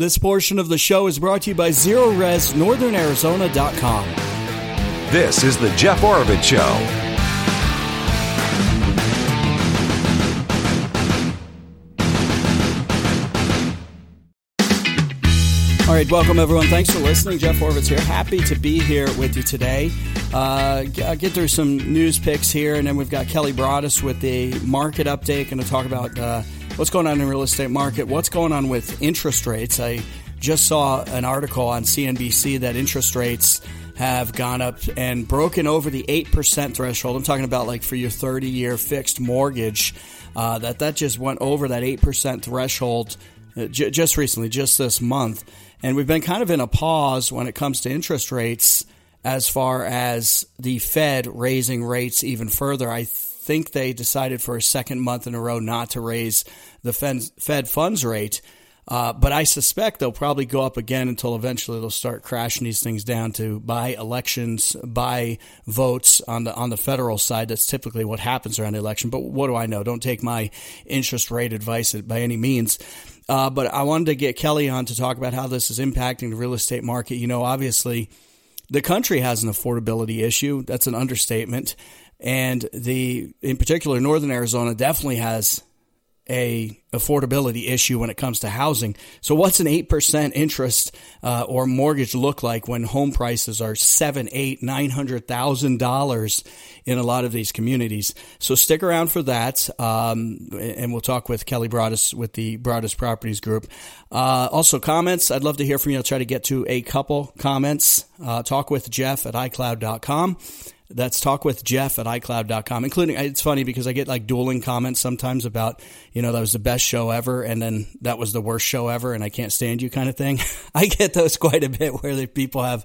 This portion of the show is brought to you by Zero Res NorthernArizona.com. This is the Jeff Oravits Show. All right, welcome everyone. Thanks for listening. Jeff Oravits here. Happy to be here with you today. Uh, get through some news picks here, and then we've got Kelly Broaddus with the market update. Going to talk about uh, what's going on in the real estate market, what's going on with interest rates. I just saw an article on CNBC that interest rates have gone up and broken over the 8% threshold. I'm talking about like for your 30 year fixed mortgage, uh, that that just went over that 8% threshold uh, j- just recently, just this month. And we've been kind of in a pause when it comes to interest rates as far as the Fed raising rates even further. I think they decided for a second month in a row not to raise the Fed funds rate. Uh, but I suspect they'll probably go up again until eventually they'll start crashing these things down to buy elections, buy votes on the on the federal side. That's typically what happens around the election. But what do I know? Don't take my interest rate advice by any means. Uh, but I wanted to get Kelly on to talk about how this is impacting the real estate market. You know, obviously, the country has an affordability issue. That's an understatement. And the, in particular, Northern Arizona definitely has a affordability issue when it comes to housing. So, what's an eight percent interest uh, or mortgage look like when home prices are seven, eight, nine hundred thousand dollars in a lot of these communities? So, stick around for that, um, and we'll talk with Kelly Broaddus with the Broaddus Properties Group. Uh, also, comments. I'd love to hear from you. I'll try to get to a couple comments. Uh, talk with Jeff at iCloud.com. That's talk with Jeff at iCloud.com, including, it's funny because I get like dueling comments sometimes about, you know, that was the best show ever and then that was the worst show ever and I can't stand you kind of thing. I get those quite a bit where the people have,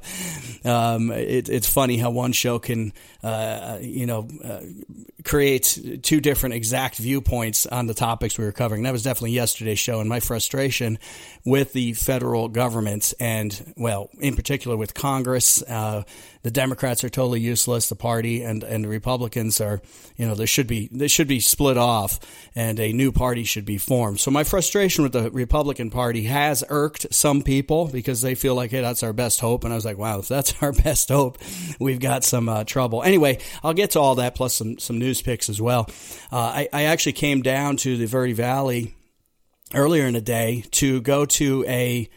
um, it, it's funny how one show can, uh, you know, uh, create two different exact viewpoints on the topics we were covering. That was definitely yesterday's show and my frustration with the federal government and, well, in particular with Congress. Uh, the Democrats are totally useless, the party, and, and the Republicans are, you know, there should be they should be split off, and a new party should be formed. So my frustration with the Republican Party has irked some people because they feel like, hey, that's our best hope, and I was like, wow, if that's our best hope, we've got some uh, trouble. Anyway, I'll get to all that plus some some news picks as well. Uh, I, I actually came down to the Verde Valley earlier in the day to go to a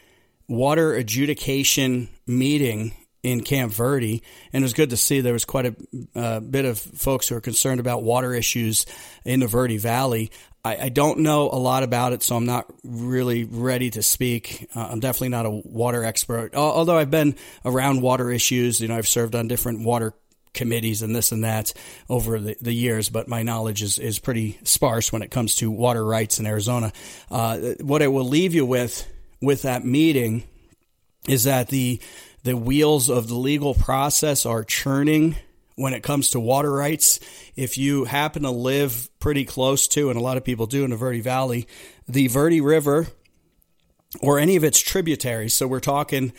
water adjudication meeting in Camp Verde, and it was good to see there was quite a uh, bit of folks who are concerned about water issues in the Verde Valley. I, I, don't know a lot about it, so I'm not really ready to speak. Uh, I'm definitely not a water expert, although I've been around water issues. You know, I've served on different water committees and this and that over the, the years, but my knowledge is, is pretty sparse when it comes to water rights in Arizona. Uh, what I will leave you with with that meeting is that the the wheels of the legal process are churning when it comes to water rights. If you happen to live pretty close to, and a lot of people do in the Verde Valley, the Verde River or any of its tributaries. So we're talking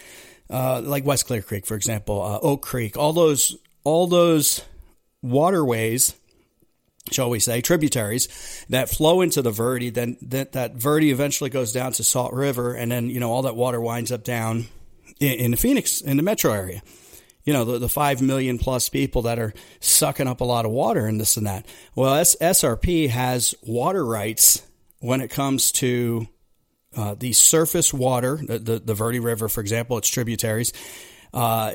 uh, like West Clear Creek, for example, uh, Oak Creek, all those all those waterways shall we say, tributaries that flow into the Verde, then that, that Verde eventually goes down to Salt River, and then, you know, all that water winds up down in, in the Phoenix, in the metro area. You know, the, the 5 million plus people that are sucking up a lot of water and this and that. Well, S- SRP has water rights when it comes to uh, the surface water, the, the, the Verde River, for example, its tributaries, uh,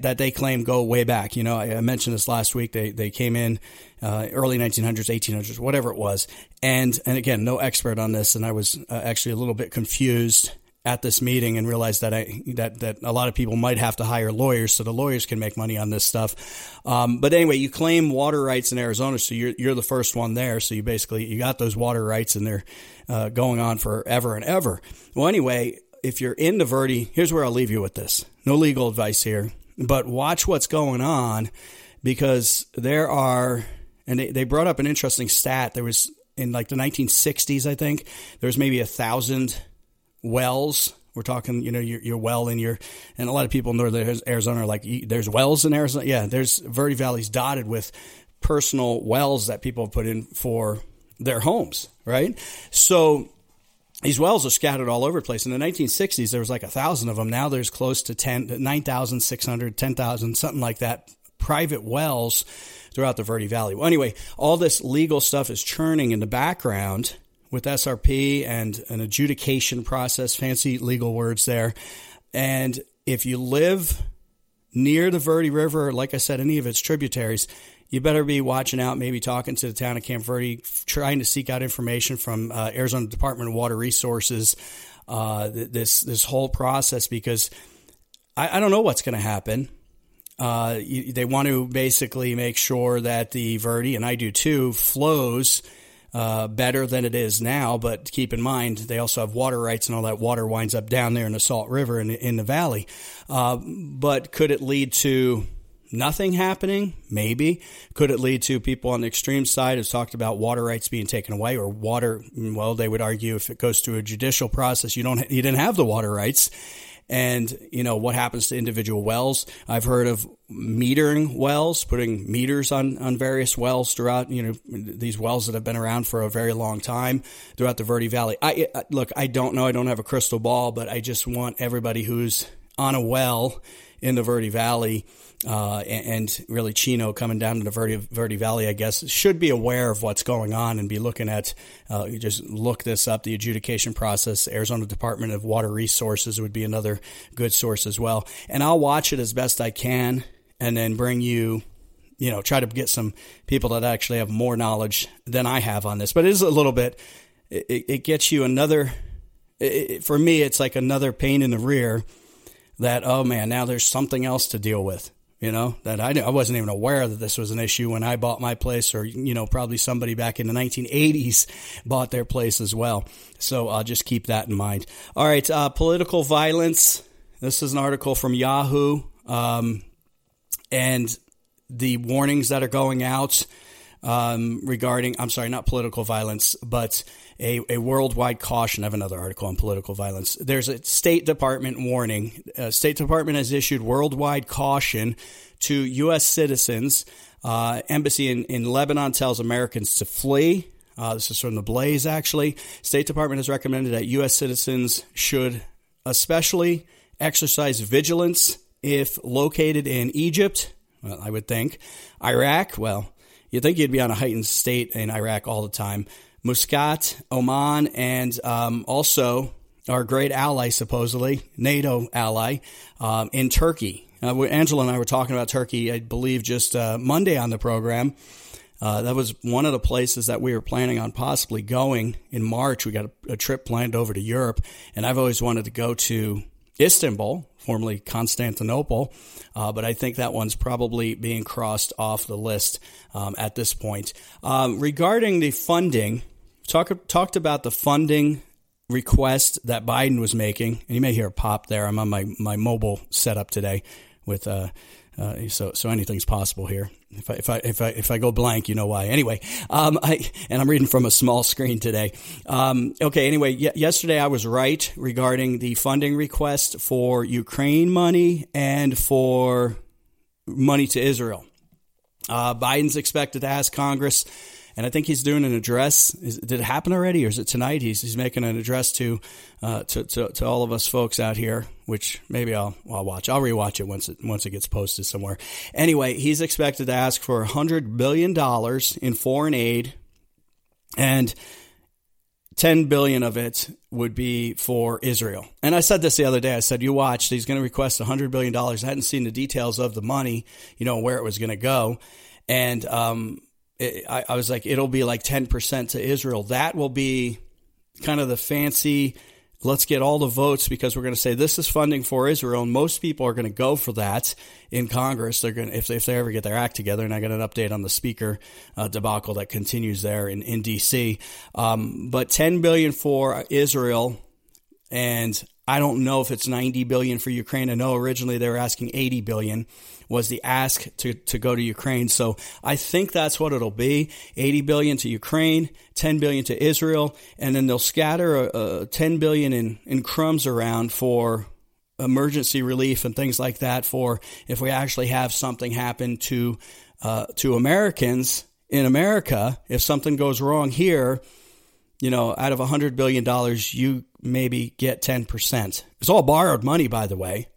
that they claim go way back. You know, I, I mentioned this last week. They they came in uh, early 1900s, 1800s, whatever it was. And and again, no expert on this, and I was uh, actually a little bit confused at this meeting and realized that I that that a lot of people might have to hire lawyers so the lawyers can make money on this stuff. Um, but anyway, you claim water rights in Arizona, so you're you're the first one there. So you basically you got those water rights, and they're uh, going on forever and ever. Well, anyway, if you're into Verde, here's where I'll leave you with this. No legal advice here, but watch what's going on because there are, and they, they brought up an interesting stat. There was in like the 1960s, I think, there was maybe a thousand wells. We're talking, you know, your, your well in your, and a lot of people in northern Arizona are like, there's wells in Arizona. Yeah, there's Verde Valley's dotted with personal wells that people have put in for their homes, right? So these wells are scattered all over the place. In the 1960s, there was like a thousand of them. Now there's close to 10, 9,600, 10,000, something like that, private wells throughout the Verde Valley. Well, anyway, all this legal stuff is churning in the background with SRP and an adjudication process, fancy legal words there. And if you live near the Verde River, like I said, any of its tributaries, you better be watching out, maybe talking to the town of Camp Verde, trying to seek out information from uh, Arizona Department of Water Resources. Uh, this this whole process because I, I don't know what's going to happen. Uh, you, they want to basically make sure that the Verde, and I do too, flows uh, better than it is now. But keep in mind, they also have water rights, and all that water winds up down there in the Salt River in, in the valley. Uh, but could it lead to nothing happening? Maybe. Could it lead to people on the extreme side who's talked about water rights being taken away or water? Well, they would argue if it goes through a judicial process, you don't, you didn't have the water rights and you know what happens to individual wells. I've heard of metering wells, putting meters on on various wells throughout you know these wells that have been around for a very long time throughout the Verde Valley. I look, I don't know, I don't have a crystal ball, but I just want everybody who's on a well in the Verde Valley uh, and, really Chino coming down to the Verde, Verde, Valley, I guess, should be aware of what's going on and be looking at, uh, just look this up, the adjudication process. Arizona Department of Water Resources would be another good source as well. And I'll watch it as best I can and then bring you you know, try to get some people that actually have more knowledge than I have on this. But it is a little bit, it, it gets you another, it, for me, it's like another pain in the rear that, oh man, now there's something else to deal with you know that I, I wasn't even aware that this was an issue when I bought my place or you know probably somebody back in the 1980s bought their place as well. So I'll just keep that in mind. All right uh, political violence. This is an article from Yahoo. Um, and the warnings that are going out um, regarding I'm sorry not political violence but a, a worldwide caution. I have another article on political violence. There's a State Department warning. Uh, State Department has issued worldwide caution to U.S. citizens. Uh, embassy in, in Lebanon tells Americans to flee. Uh, this is from the Blaze, actually. State Department has recommended that U.S. citizens should especially exercise vigilance if located in Egypt. Well, I would think Iraq. Well, you'd think you'd be on a heightened state in Iraq all the time. Muscat, Oman, and um, also our great ally, supposedly, NATO ally, um, in Turkey. Uh, Angela and I were talking about Turkey, I believe, just uh, Monday on the program. Uh, that was one of the places that we were planning on possibly going in March. We got a, a trip planned over to Europe, and I've always wanted to go to Istanbul, formerly Constantinople, uh, but I think that one's probably being crossed off the list um, at this point. Um, regarding the funding, talk, talked about the funding request that Biden was making, and you may hear a pop there. I'm on my, my mobile setup today with uh, uh, so so anything's possible here. If I, if I if I if I go blank, you know why. Anyway, um, I and I'm reading from a small screen today. Um, okay. Anyway, y- yesterday I was right regarding the funding request for Ukraine money and for money to Israel. Uh, Biden's expected to ask Congress and I think he's doing an address. Is, did it happen already, or is it tonight? He's he's making an address to, uh, to, to to all of us folks out here, which maybe I'll I'll watch. I'll rewatch it once it once it gets posted somewhere. Anyway, he's expected to ask for hundred billion dollars in foreign aid, and 10 billion of it would be for Israel. And I said this the other day. I said, you watch, he's going to request 100 billion dollars. I hadn't seen the details of the money, you know, where it was going to go. And um, I, I was like, it'll be like 10% to Israel. That will be kind of the fancy, let's get all the votes because we're going to say this is funding for Israel. And most people are going to go for that in Congress. They're going to, if they, if they ever get their act together. And I got an update on the speaker uh, debacle that continues there in, in DC. Um, but 10 billion for Israel. And I don't know if it's 90 billion for Ukraine. I know originally they were asking 80 billion was the ask to, to go to Ukraine. So I think that's what it'll be. 80 billion to Ukraine, 10 billion to Israel, and then they'll scatter a, a 10 billion in, in crumbs around for emergency relief and things like that for if we actually have something happen to uh, to Americans in America, if something goes wrong here, you know, out of $100 billion, you maybe get 10%. It's all borrowed money, by the way.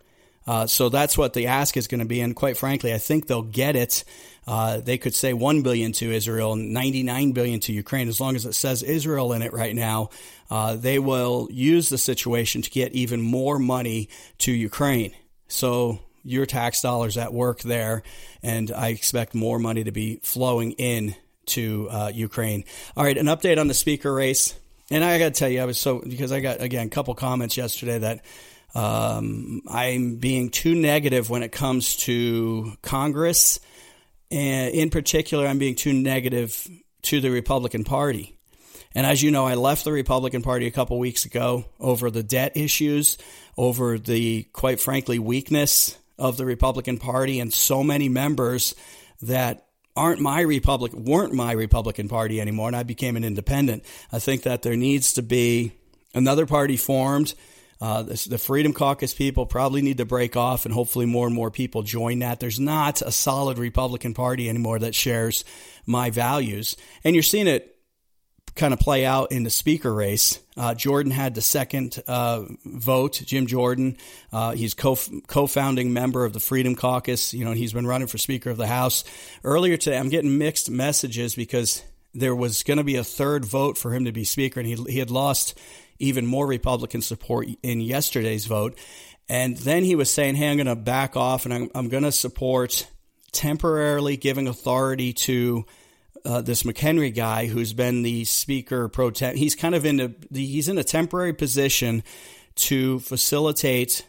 Uh, so that's what the ask is going to be. And quite frankly, I think they'll get it. Uh, they could say 1 billion to Israel, 99 billion to Ukraine. As long as it says Israel in it right now, uh, they will use the situation to get even more money to Ukraine. So your tax dollars at work there, and I expect more money to be flowing in to uh, Ukraine. All right, an update on the speaker race. And I got to tell you, I was so because I got again a couple comments yesterday that um, I'm being too negative when it comes to Congress, and in particular, I'm being too negative to the Republican Party. And as you know, I left the Republican Party a couple weeks ago over the debt issues, over the quite frankly weakness of the Republican Party, and so many members that aren't my Republic weren't my Republican Party anymore, and I became an independent. I think that there needs to be another party formed. Uh, the, the Freedom Caucus people probably need to break off, and hopefully more and more people join that. There's not a solid Republican Party anymore that shares my values, and you're seeing it kind of play out in the speaker race. Uh, Jordan had the second uh, vote. Jim Jordan, uh, he's co co-founding member of the Freedom Caucus. You know, he's been running for Speaker of the House. Earlier today, I'm getting mixed messages because there was going to be a third vote for him to be Speaker, and he he had lost even more Republican support in yesterday's vote. And then he was saying, "Hey, I'm going to back off, and I'm, I'm going to support temporarily giving authority to." uh, this McHenry guy who's been the speaker pro tem. He's kind of in a he's in a temporary position to facilitate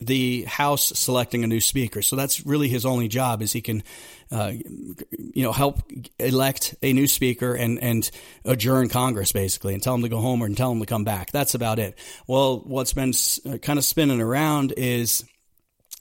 the House selecting a new speaker. So that's really his only job is he can, uh, you know, help elect a new speaker and and adjourn Congress basically and tell them to go home or and tell them to come back. That's about it. Well, what's been uh, kind of spinning around is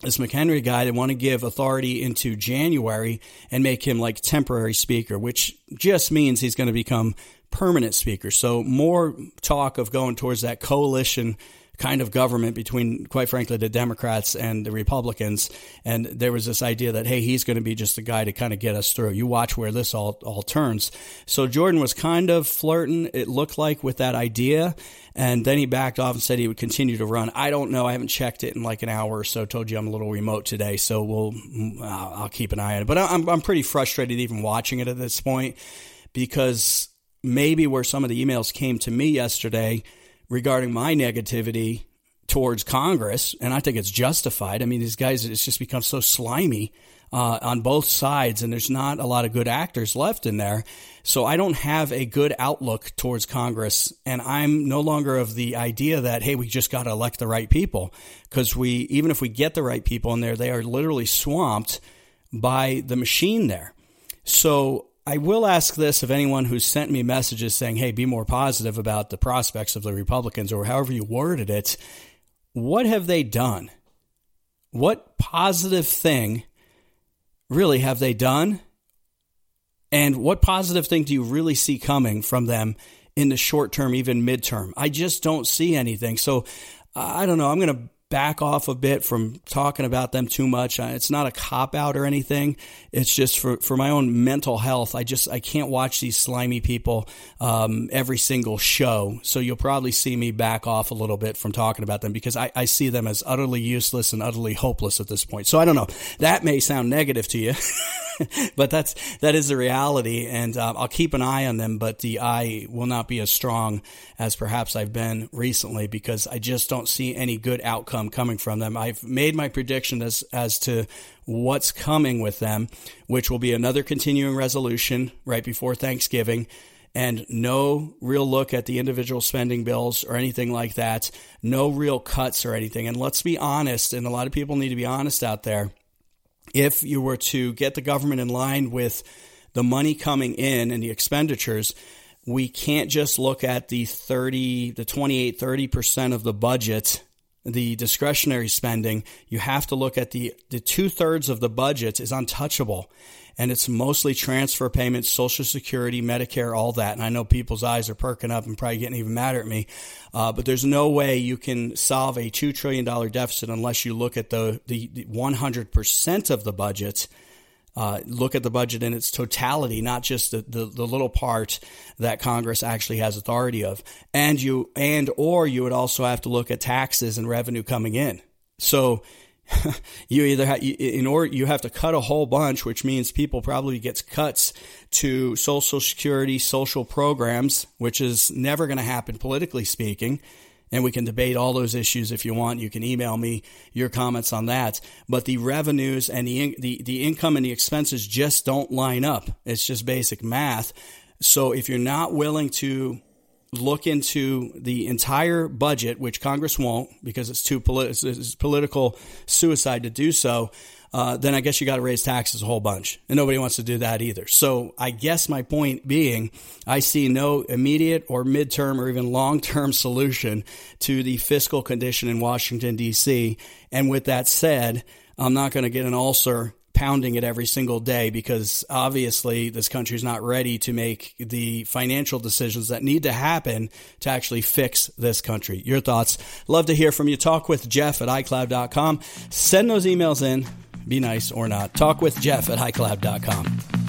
this McHenry guy, they want to give authority into January and make him like temporary speaker, which just means he's going to become permanent speaker. So more talk of going towards that coalition kind of government between, quite frankly, the Democrats and the Republicans. And there was this idea that, hey, he's going to be just the guy to kind of get us through. You watch where this all, all turns. So Jordan was kind of flirting, it looked like, with that idea. And then he backed off and said he would continue to run. I don't know. I haven't checked it in like an hour or so. Told you I'm a little remote today, so we'll I'll keep an eye on it. But I'm I'm pretty frustrated even watching it at this point because maybe where some of the emails came to me yesterday regarding my negativity towards Congress, and I think it's justified. I mean, these guys, it's just become so slimy uh, on both sides, and there's not a lot of good actors left in there. So I don't have a good outlook towards Congress, and I'm no longer of the idea that hey, we just got to elect the right people because we even if we get the right people in there, they are literally swamped by the machine there. So I will ask this of anyone who's sent me messages saying, hey, be more positive about the prospects of the Republicans, or however you worded it. What have they done? What positive thing really have they done? And what positive thing do you really see coming from them in the short term, even midterm? I just don't see anything. So I don't know. I'm going to back off a bit from talking about them too much. It's not a cop out or anything. It's just for, for my own mental health. I just, I can't watch these slimy people, um, every single show. So you'll probably see me back off a little bit from talking about them because I, I see them as utterly useless and utterly hopeless at this point. So I don't know. That may sound negative to you. but that's that is the reality, and uh, I'll keep an eye on them. But the eye will not be as strong as perhaps I've been recently because I just don't see any good outcome coming from them. I've made my prediction as as to what's coming with them, which will be another continuing resolution right before Thanksgiving and no real look at the individual spending bills or anything like that. No real cuts or anything. And let's be honest, and a lot of people need to be honest out there if you were to get the government in line with the money coming in and the expenditures, we can't just look at the 30, the 28, 30% of the budget, the discretionary spending. You have to look at the, the two thirds of the budget is untouchable and it's mostly transfer payments, Social Security, Medicare, all that. And I know people's eyes are perking up and probably getting even madder at me, uh, but there's no way you can solve a two trillion dollar deficit unless you look at the the 100 percent of the budget. uh, look at the budget in its totality, not just the, the, the, little part that Congress actually has authority of. And you and or you would also have to look at taxes and revenue coming in. So you either have, in order you have to cut a whole bunch, which means people probably gets cuts to Social Security, social programs, which is never going to happen politically speaking. And we can debate all those issues if you want. You can email me your comments on that. But the revenues and the the the income and the expenses just don't line up. It's just basic math. So if you're not willing to look into the entire budget, which Congress won't because it's too it's political suicide to do so, uh, then I guess you got to raise taxes a whole bunch. And nobody wants to do that either. So I guess my point being, I see no immediate or midterm or even long term solution to the fiscal condition in Washington, D.C. And with that said, I'm not going to get an ulcer pounding it every single day because obviously this country is not ready to make the financial decisions that need to happen to actually fix this country. Your thoughts? Love to hear from you. Talk with Jeff at iCloud.com. Send those emails in. Be nice or not. Talk with Jeff at iCloud.com.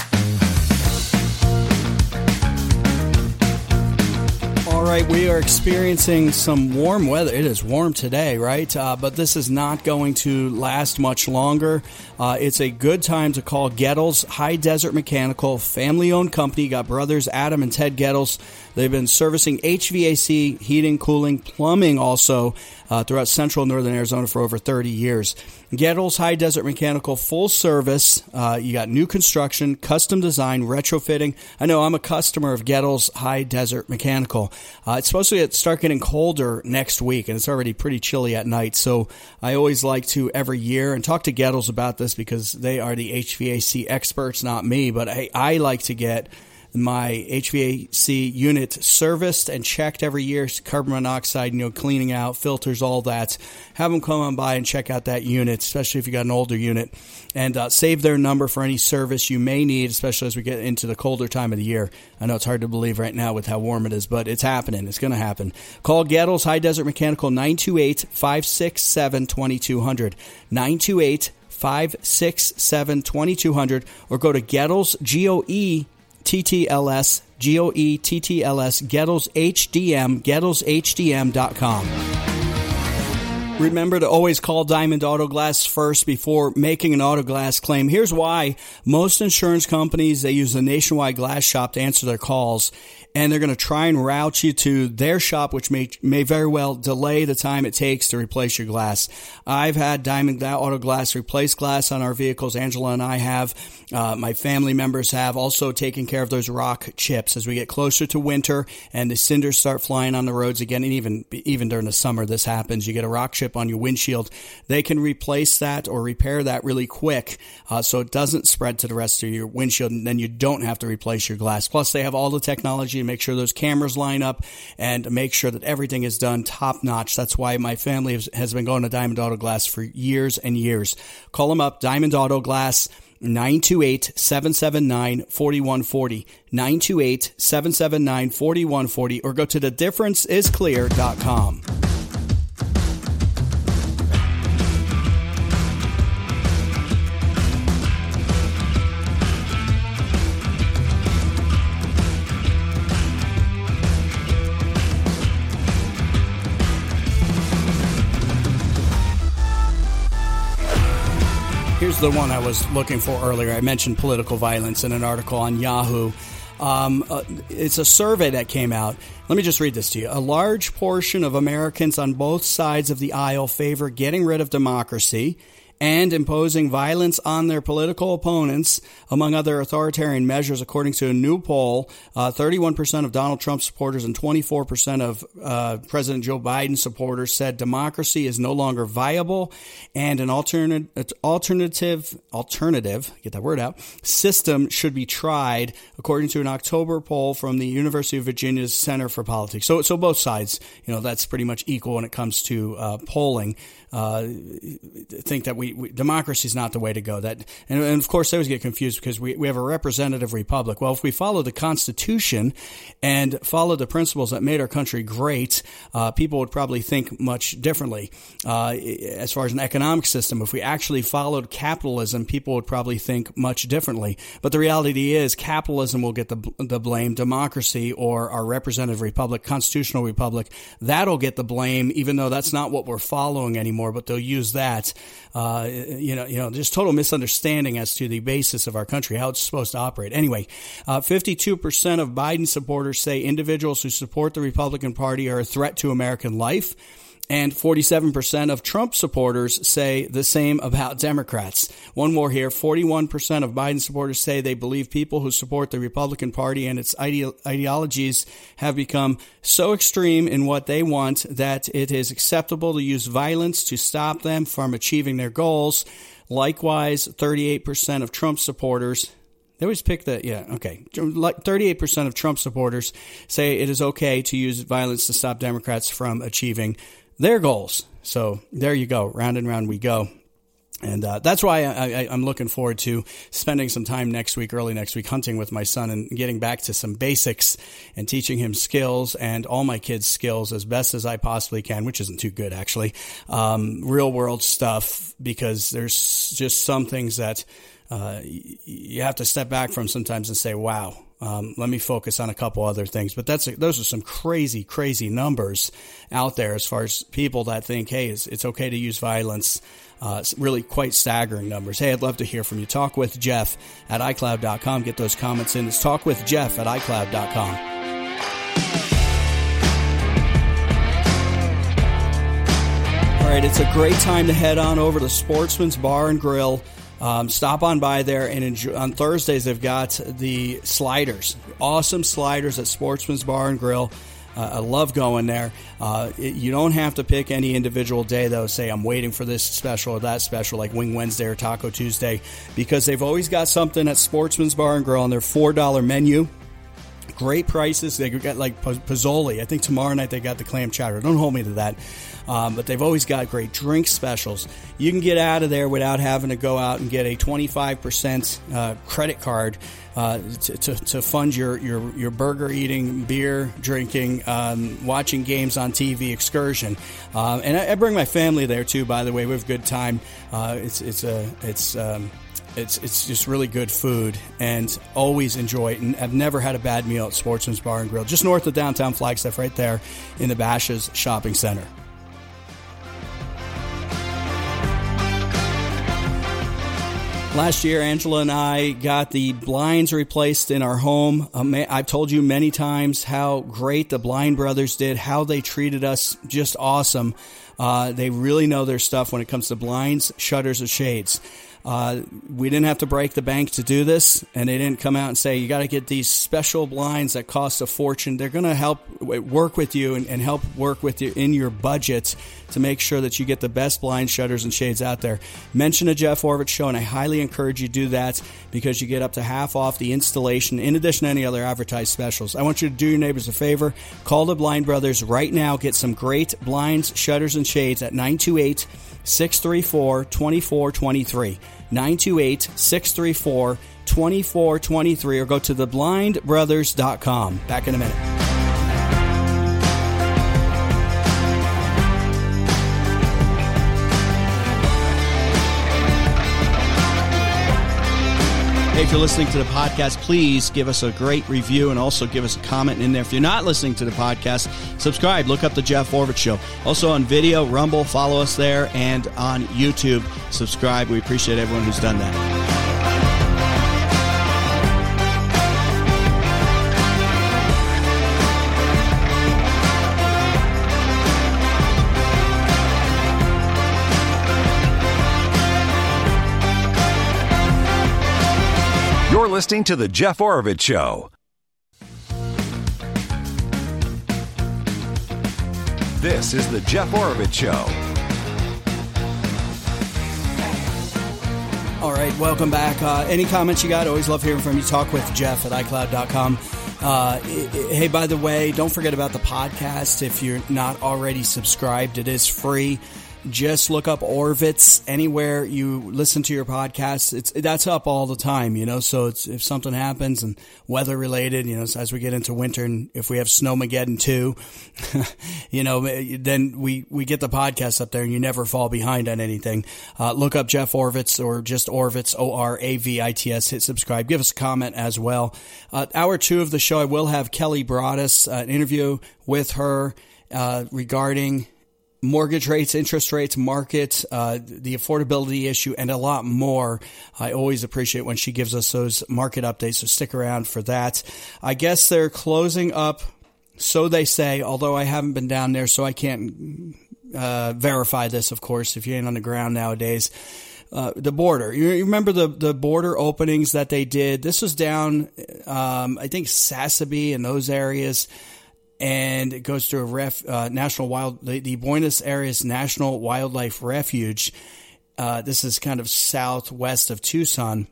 All right, we are experiencing some warm weather. It is warm today, right? Uh, but this is not going to last much longer. Uh, it's a good time to call Goettl's High Desert Mechanical, family owned company. Got brothers Adam and Ted Goettls. They've been servicing HVAC, heating, cooling, plumbing also uh, throughout central northern Arizona for over 30 years. Goettl's High Desert Mechanical, full service. Uh, you got new construction, custom design, retrofitting. I know I'm a customer of Goettl's High Desert Mechanical. Uh, it's supposed to get, start getting colder next week, and it's already pretty chilly at night. So I always like to every year and talk to Goettl's about this because they are the HVAC experts, not me. But I, I like to get my HVAC unit serviced and checked every year, carbon monoxide, you know, cleaning out, filters, all that. Have them come on by and check out that unit, especially if you got an older unit, and uh, save their number for any service you may need, especially as we get into the colder time of the year. I know it's hard to believe right now with how warm it is, but it's happening. It's going to happen. Call Goettl's High Desert Mechanical 928 567 2200. 928 567 2200 or go to Goettls, G O E TTLS, G O E T T L S, Goettls HDM, GoettlsHDM.com. Remember to always call Diamond Auto Glass first before making an auto glass claim. Here's why. Most insurance companies, they use a nationwide glass shop to answer their calls and they're going to try and route you to their shop, which may, may very well delay the time it takes to replace your glass. I've had Diamond Auto Glass replace glass on our vehicles. Angela and I have. Uh, my family members have also taken care of those rock chips as we get closer to winter and the cinders start flying on the roads again. And even, even during the summer, this happens. You get a rock chip on your windshield. They can replace that or repair that really quick. Uh, so it doesn't spread to the rest of your windshield and then you don't have to replace your glass. Plus they have all the technology make sure those cameras line up and make sure that everything is done top notch. That's why my family has been going to Diamond Auto Glass for years and years. Call them up, Diamond Auto Glass. 928 779 4140. 928 779 4140 or go to the the one I was looking for earlier. I mentioned political violence in an article on Yahoo. Um, uh, it's a survey that came out. Let me just read this to you. A large portion of Americans on both sides of the aisle favor getting rid of democracy and imposing violence on their political opponents, among other authoritarian measures, according to a new poll. Uh, 31% of Donald Trump supporters and 24% of uh, President Joe Biden supporters said democracy is no longer viable and an alternate, alternative, alternative, get that word out, system should be tried, according to an October poll from the University of Virginia's Center for Politics. So, so both sides, you know, that's pretty much equal when it comes to uh, polling. Uh, think that we we, democracy is not the way to go. That and, and, of course, they always get confused because we, we have a representative republic. Well, if we follow the Constitution and follow the principles that made our country great, uh, people would probably think much differently. Uh, as far as an economic system, if we actually followed capitalism, people would probably think much differently. But the reality is, capitalism will get the the blame. Democracy or our representative republic, constitutional republic, that'll get the blame, even though that's not what we're following anymore. But they'll use that. Uh, you know, you know, just total misunderstanding as to the basis of our country, how it's supposed to operate. Anyway, uh, 52% of Biden supporters say individuals who support the Republican Party are a threat to American life. And 47% of Trump supporters say the same about Democrats. One more here 41% of Biden supporters say they believe people who support the Republican Party and its ide- ideologies have become so extreme in what they want that it is acceptable to use violence to stop them from achieving their goals. Likewise, 38% of Trump supporters they always pick the, yeah, okay. 38% of Trump supporters say it is okay to use violence to stop Democrats from achieving their goals. So there you go. Round and round we go. And uh, that's why I, am looking forward to spending some time next week, early next week, hunting with my son and getting back to some basics and teaching him skills and all my kids' skills as best as I possibly can, which isn't too good actually. Um, real world stuff because there's just some things that uh, you have to step back from sometimes and say, "Wow, um, let me focus on a couple other things, but that's those are some crazy, crazy numbers out there as far as people that think, hey, it's, it's okay to use violence. Uh, really quite staggering numbers. Hey, I'd love to hear from you. Talk with Jeff at iCloud.com. Get those comments in. It's talk with Jeff at iCloud.com. All right, it's a great time to head on over to Sportsman's Bar and Grill. Um, stop on by there and enjoy. On Thursdays, they've got the sliders, awesome sliders at Sportsman's Bar and Grill. Uh, I love going there. Uh, it, you don't have to pick any individual day, though. Say, I'm waiting for this special or that special, like Wing Wednesday or Taco Tuesday, because they've always got something at Sportsman's Bar and Grill on their $4 menu. Great prices. They got like pozole. I think tomorrow night they got the clam chowder. Don't hold me to that. Um, but they've always got great drink specials. You can get out of there without having to go out and get a 25% uh, credit card uh, to, to, to, fund your, your, your burger eating, beer drinking, um, watching games on TV excursion. Uh, and I, I, bring my family there too, by the way. We have a good time. Uh, it's, it's, a, it's, um, it's it's just really good food and always enjoy it. And I've never had a bad meal at Sportsman's Bar and Grill, just north of downtown Flagstaff, right there in the Bashas Shopping Center. Last year, Angela and I got the blinds replaced in our home. I've told you many times how great the Blind Brothers did, how they treated us just awesome. Uh, they really know their stuff when it comes to blinds, shutters, and shades. Uh, we didn't have to break the bank to do this, and they didn't come out and say you got to get these special blinds that cost a fortune. They're going to help work with you and, and, help work with you in your budget to make sure that you get the best blind shutters and shades out there. Mention a Jeff Oravits show, and I highly encourage you do that because you get up to half off the installation in addition to any other advertised specials. I want you to do your neighbors a favor. Call the Blind Brothers right now. Get some great blinds, shutters, and shades at 928- 634 2423. 928 634 2423 or go to theblindbrothers.com. Back in a minute. Hey, if you're listening to the podcast, please give us a great review and also give us a comment in there. If you're not listening to the podcast, subscribe. Look up the Jeff Oravits Show. Also on video, Rumble, follow us there, and on YouTube, subscribe. We appreciate everyone who's done that. Listening to The Jeff Oravits Show. This is The Jeff Oravits Show. All right, welcome back. Uh, any comments you got? Always love hearing from you. Talk with Jeff at iCloud.com. Uh, hey, by the way, don't forget about the podcast. If you're not already subscribed, it is free. Just look up Oravits anywhere you listen to your podcast. It's that's up all the time, you know. So it's if something happens and weather related, you know, as we get into winter and if we have snowmageddon too, you know, then we we get the podcast up there and you never fall behind on anything. Uh, look up Jeff Oravits or just Oravits O R A V I T S. Hit subscribe. Give us a comment as well. Uh, hour two of the show, I will have Kelly Broaddus, uh, an interview with her uh, regarding mortgage rates, interest rates, market, uh, the affordability issue, and a lot more. I always appreciate when she gives us those market updates, so stick around for that. I guess they're closing up, so they say, although I haven't been down there, so I can't uh, verify this, of course, if you ain't on the ground nowadays. Uh, the border. You remember the, the border openings that they did? This was down, um, I think, Sasabe and those areas and it goes to a ref, uh, national wild the, the, Buenos Aires National Wildlife Refuge. Uh, this is kind of southwest of Tucson.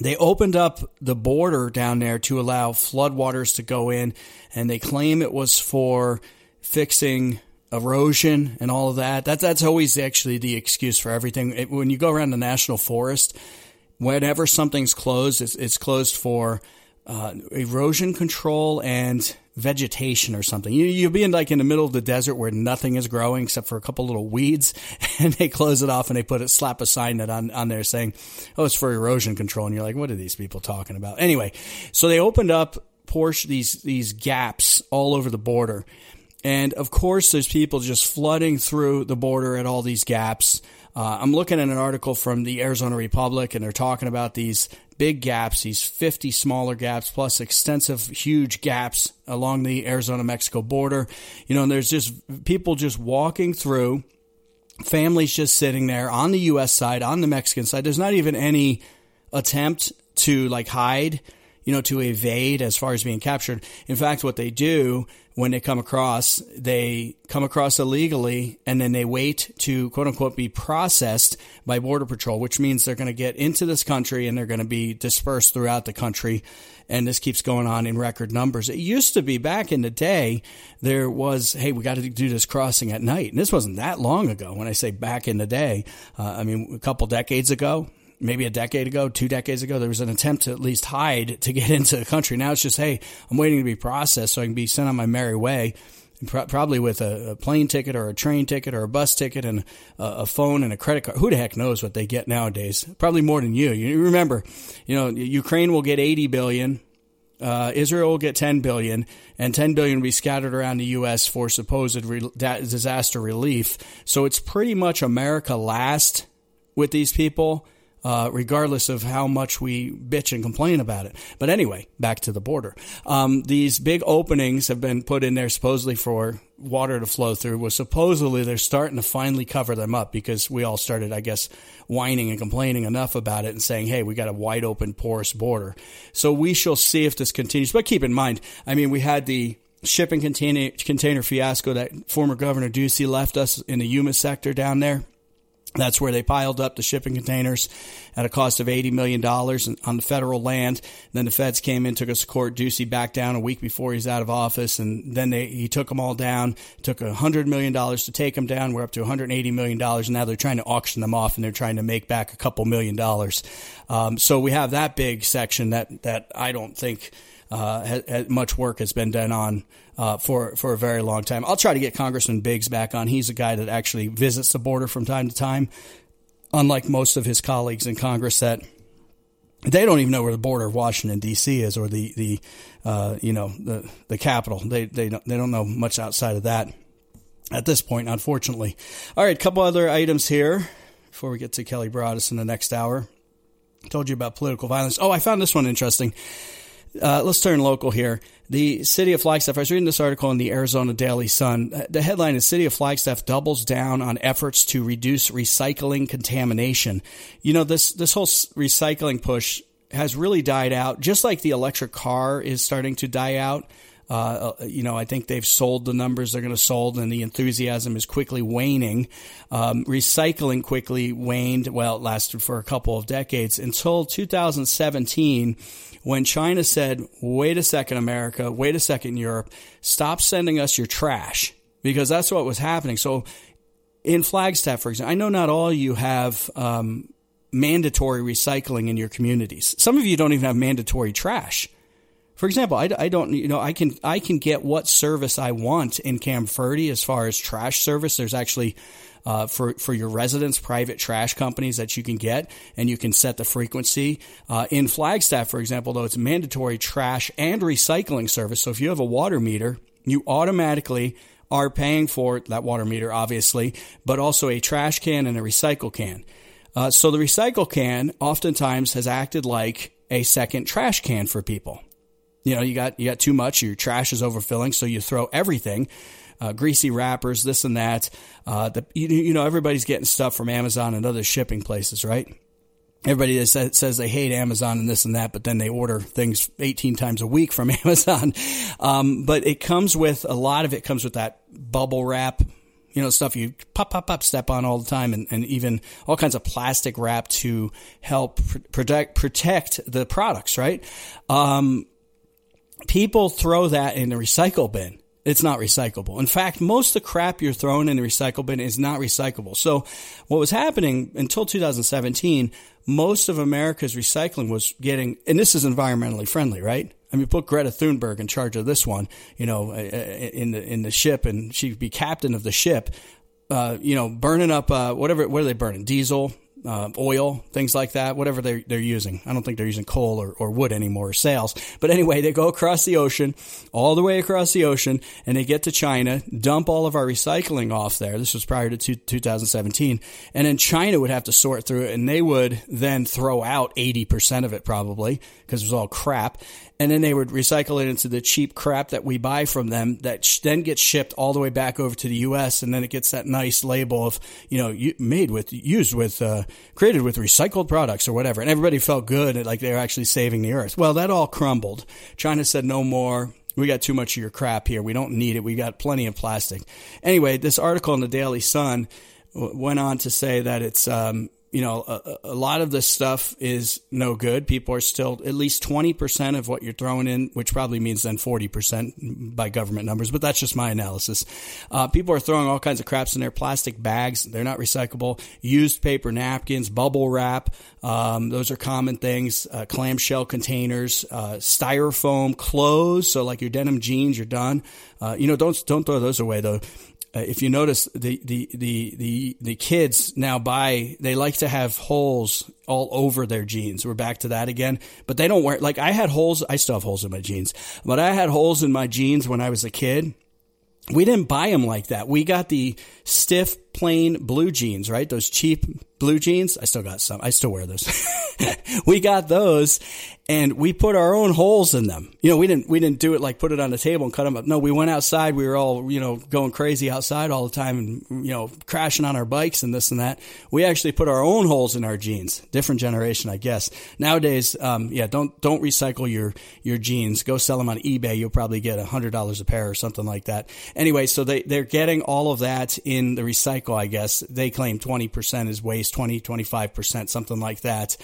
They opened up the border down there to allow floodwaters to go in, and they claim it was for fixing erosion and all of that. That that's always actually the excuse for everything. It, when you go around the national forest, whenever something's closed, it's, it's closed for uh, erosion control and vegetation or something. You, you'll be in like in the middle of the desert where nothing is growing except for a couple little weeds and they close it off and they put it, slap a sign that on, on there saying, oh, it's for erosion control. And you're like, what are these people talking about? Anyway, so they opened up Porsche, these, these gaps all over the border. And of course, there's people just flooding through the border at all these gaps. Uh, I'm looking at an article from the Arizona Republic, and they're talking about these big gaps, these 50 smaller gaps, plus extensive, huge gaps along the Arizona Mexico border. You know, and there's just people just walking through, families just sitting there on the U.S. side, on the Mexican side. There's not even any attempt to like hide you know, to evade as far as being captured. In fact, what they do when they come across, they come across illegally and then they wait to quote unquote be processed by Border Patrol, which means they're going to get into this country and they're going to be dispersed throughout the country. And this keeps going on in record numbers. It used to be back in the day, there was, hey, we got to do this crossing at night. And this wasn't that long ago. When I say back in the day, uh, I mean, a couple decades ago, maybe a decade ago, two decades ago, there was an attempt to at least hide to get into the country. Now it's just, hey, I'm waiting to be processed so I can be sent on my merry way. Probably with a, a plane ticket or a train ticket or a bus ticket and a, a, phone and a credit card. Who the heck knows what they get nowadays? Probably more than you. You remember, you know, Ukraine will get 80 billion. Uh, Israel will get 10 billion, and 10 billion will be scattered around the U.S. for supposed re- disaster relief. So it's pretty much America last with these people uh, regardless of how much we bitch and complain about it. But anyway, back to the border. Um, these big openings have been put in there supposedly for water to flow through. Was supposedly they're starting to finally cover them up because we all started, I guess, whining and complaining enough about it and saying, "Hey, we got a wide open, porous border." So we shall see if this continues. But keep in mind, I mean, we had the shipping container container fiasco that former Governor Ducey left us in the Yuma sector down there. That's where they piled up the shipping containers at a cost of $80 million on the federal land. Then the feds came in, took us to court. Ducey back down a week before he's out of office. And then they, he took them all down, took $100 million to take them down. We're up to $180 million. And now they're trying to auction them off and they're trying to make back a couple million dollars. Um, so we have that big section that, that I don't think uh, has, has much work has been done on uh, for for a very long time. I'll try to get Congressman Biggs back on. He's a guy that actually visits the border from time to time, unlike most of his colleagues in Congress that they don't even know where the border of Washington D.C. is or the the uh, you know the the capital. They they don't they don't know much outside of that at this point, unfortunately. All right, a couple other items here before we get to Kelly Broaddus in the next hour. I told you about political violence. Oh, I found this one interesting. Uh, let's turn local here. The city of Flagstaff, I was reading this article in the Arizona Daily Sun. Uh, the headline is City of Flagstaff doubles down on efforts to reduce recycling contamination. You know, this, this whole recycling push has really died out, just like the electric car is starting to die out. Uh, uh, you know, I think they've sold the numbers they're going to sold, and the enthusiasm is quickly waning. Um, recycling quickly waned. Well, it lasted for a couple of decades until 2017 when China said, wait a second, America, wait a second, Europe, stop sending us your trash because that's what was happening. So in Flagstaff, for example, I know not all you have um, mandatory recycling in your communities. Some of you don't even have mandatory trash. For example, I, I, don't, you know, I can I can get what service I want in Camp Verde as far as trash service. There's actually uh, for for your residents private trash companies that you can get, and you can set the frequency. Uh, in Flagstaff, for example, though, it's mandatory trash and recycling service. So if you have a water meter, you automatically are paying for that water meter, obviously, but also a trash can and a recycle can. Uh, so the recycle can oftentimes has acted like a second trash can for people. You know, you got you got too much, your trash is overfilling, so you throw everything, uh, greasy wrappers, this and that. Uh, the, you, you know, everybody's getting stuff from Amazon and other shipping places, right? everybody says, says they hate Amazon and this and that, but then they order things 18 times a week from Amazon. Um, but it comes with a lot of it comes with that bubble wrap, you know, stuff you pop, pop, pop, step on all the time, and, and even all kinds of plastic wrap to help protect protect the products, right? Um, people throw that in the recycle bin it's not recyclable. In fact, most of the crap you're throwing in the recycle bin is not recyclable. So what was happening until 2017, most of America's recycling was getting, and this is environmentally friendly, right? I mean, put Greta Thunberg in charge of this one, you know, uh, uh, in the in the ship, and she'd be captain of the ship. Uh, you know, burning up uh, whatever. What are they burning? Diesel, uh, oil, things like that, whatever they're, they're using. I don't think they're using coal or, or wood anymore, or sails. But anyway, they go across the ocean, all the way across the ocean, and they get to China, dump all of our recycling off there. This was prior to two, 2017. And then China would have to sort through it, and they would then throw out 80% of it probably, because it was all crap and then they would recycle it into the cheap crap that we buy from them that sh- then gets shipped all the way back over to the U.S. and then it gets that nice label of you know made with used with uh, created with recycled products or whatever, and everybody felt good like they were actually saving the earth. Well, that all crumbled. China said no more. We got too much of your crap here. We don't need it. We got plenty of plastic. Anyway, this article in the Daily Sun went on to say that it's um, you know, a, a, lot of this stuff is no good. People are still at least 20% of what you're throwing in, which probably means then 40% by government numbers, but that's just my analysis. Uh, people are throwing all kinds of craps in their plastic bags. They're not recyclable. Used paper napkins, bubble wrap. Um, those are common things. Uh, clamshell containers, uh, styrofoam, clothes. So like your denim jeans, you're done. Uh, you know, don't, don't throw those away though uh, if you notice the, the, the, the, the kids now buy, they like to have holes all over their jeans. We're back to that again, but they don't wear, like I had holes. I still have holes in my jeans, but I had holes in my jeans when I was a kid. We didn't buy them like that. We got the stiff, plain blue jeans, right? Those cheap blue jeans. I still got some. I still wear those. we got those and we put our own holes in them. You know, we didn't we didn't do it like put it on the table and cut them up. No, we went outside. We were all you know going crazy outside all the time and you know crashing on our bikes and this and that. We actually put our own holes in our jeans. Different generation, I guess. Nowadays, um, yeah, don't don't recycle your your jeans. Go sell them on eBay. You'll probably get a hundred dollars a pair or something like that. Anyway, so they they're getting all of that in the I guess they claim twenty percent is waste, 20, 25 percent, something like that.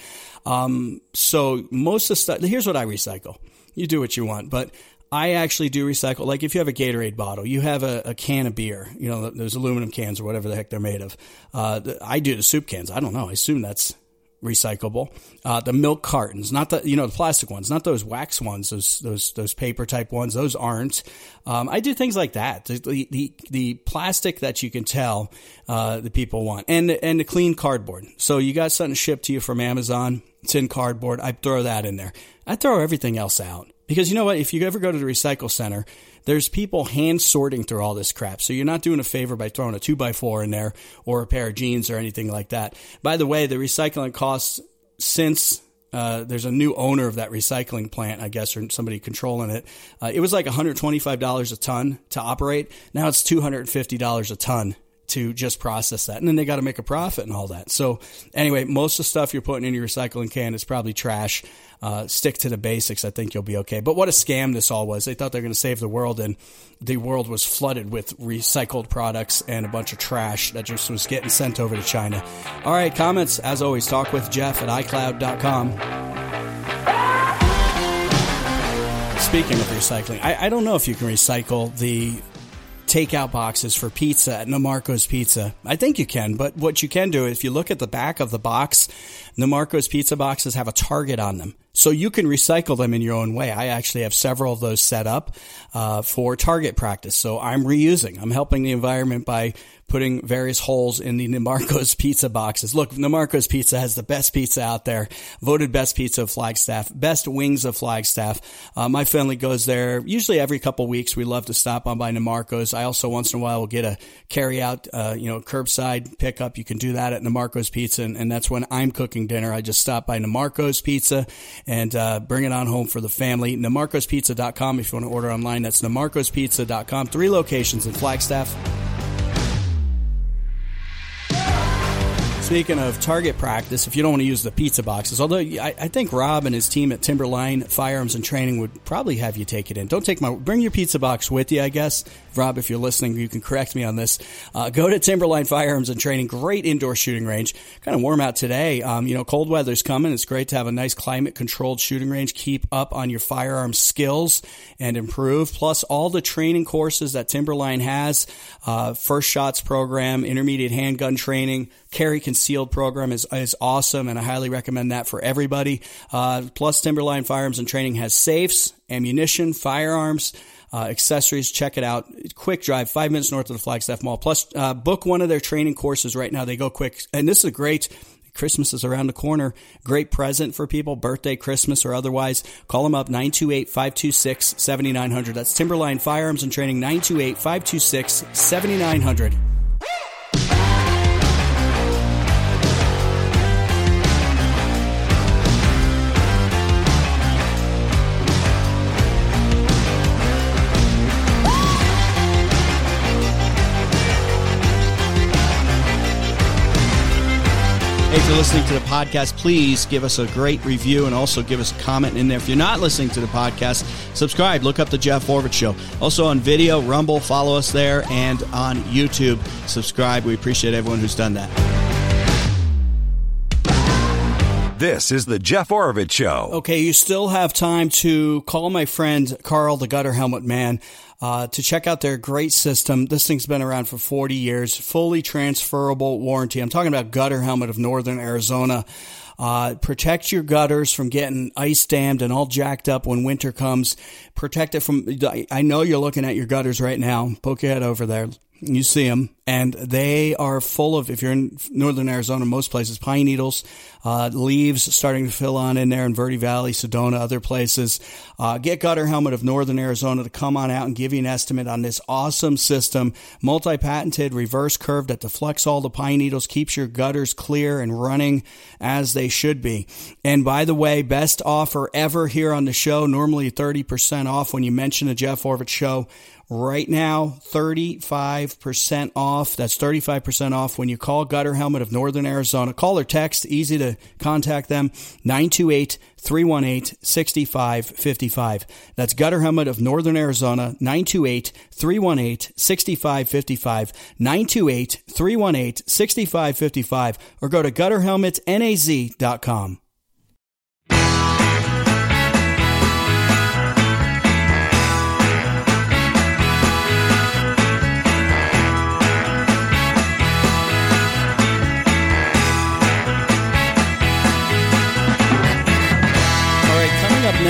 Um, so most of the stuff, here's what I recycle. You do what you want, but I actually do recycle. Like if you have a Gatorade bottle, you have a, a can of beer, you know, those aluminum cans or whatever the heck they're made of. Uh, I do the soup cans. I don't know. I assume that's recyclable. Uh, the milk cartons, not the you know the plastic ones, not those wax ones, those those those paper type ones. Those aren't. Um, I do things like that. The, the the, plastic that you can tell uh, the people want, and and the clean cardboard. So you got something shipped to you from Amazon. It's in cardboard. I throw that in there. I throw everything else out because you know what? If you ever go to the recycle center, there's people hand sorting through all this crap. So you're not doing a favor by throwing a two by four in there or a pair of jeans or anything like that. By the way, the recycling costs since uh, there's a new owner of that recycling plant, I guess, or somebody controlling it. Uh, it was like $125 a ton to operate. Now it's $250 a ton to just process that. And then they got to make a profit and all that. So anyway, most of the stuff you're putting in your recycling can is probably trash. Uh, stick to the basics. I think you'll be okay. But what a scam this all was. They thought they were going to save the world and the world was flooded with recycled products and a bunch of trash that just was getting sent over to China. All right. Comments, as always, talk with Jeff at iCloud.com. Speaking of recycling, I, I don't know if you can recycle the takeout boxes for pizza at NiMarco's Pizza. I think you can, but what you can do, if you look at the back of the box, NiMarco's pizza boxes have a target on them. So you can recycle them in your own way. I actually have several of those set up uh, for target practice. So I'm reusing. I'm helping the environment by putting various holes in the NiMarco's pizza boxes. Look, NiMarco's Pizza has the best pizza out there, voted best pizza of Flagstaff, best wings of Flagstaff. Uh, my family goes there usually every couple weeks. We love to stop on by NiMarco's. I also once in a while will get a carry out, uh, you know, curbside pickup. You can do that at NiMarco's Pizza, and, and, that's when I'm cooking dinner. I just stop by NiMarco's Pizza and uh, bring it on home for the family. NiMarco'sPizza.com if you want to order online. That's NiMarco'sPizza.com. Three locations in Flagstaff. Speaking of target practice, if you don't want to use the pizza boxes, although I, I, think Rob and his team at Timberline Firearms and Training would probably have you take it in. Don't take my bring your pizza box with you. I guess Rob, if you're listening, you can correct me on this. Uh, go to Timberline Firearms and Training, great indoor shooting range. Kind of warm out today. Um, you know, cold weather's coming. It's great to have a nice climate controlled shooting range. Keep up on your firearm skills and improve. Plus, all the training courses that Timberline has, uh, first shots program, intermediate handgun training carry concealed program is, is awesome, and I highly recommend that for everybody. Uh, plus, Timberline Firearms and Training has safes, ammunition, firearms. Uh, accessories. Check it out. Quick drive, five minutes north of the Flagstaff Mall. Plus, uh, book one of their training courses right now. They go quick, and this is a great. Christmas is around the corner. Great present for people, birthday, Christmas, or otherwise. Call them up 928 526 7900. That's Timberline Firearms and Training 928 526 7900. If you're listening to the podcast, please give us a great review and also give us a comment in there. If you're not listening to the podcast, subscribe. Look up the Jeff Oravits Show. Also on video, Rumble, follow us there, and on YouTube, subscribe. We appreciate everyone who's done that. This is the Jeff Oravits Show. Okay, you still have time to call my friend Carl, the Gutter Helmet Man uh, to check out their great system. This thing's been around for 40 years, fully transferable warranty. I'm talking about Gutter Helmet of Northern Arizona. Uh, protect your gutters from getting ice dammed and all jacked up when winter comes. Protect it from, I know you're looking at your gutters right now. Poke your head over there. You see them, and they are full of, if you're in northern Arizona, most places, pine needles, uh, leaves starting to fill on in there in Verde Valley, Sedona, other places. Uh, get Gutter Helmet of northern Arizona to come on out and give you an estimate on this awesome system. Multi patented, reverse curved that deflects all the pine needles, keeps your gutters clear and running as they should be. And by the way, best offer ever here on the show, normally 30% off when you mention the Jeff Oravits show right now 35% off. That's 35% off when you call gutter helmet of northern arizona. Call or text easy to contact them 928 318 6555 that's gutter helmet of northern arizona 928 318 6555 928 318 6555 or go to gutterhelmetnaz.com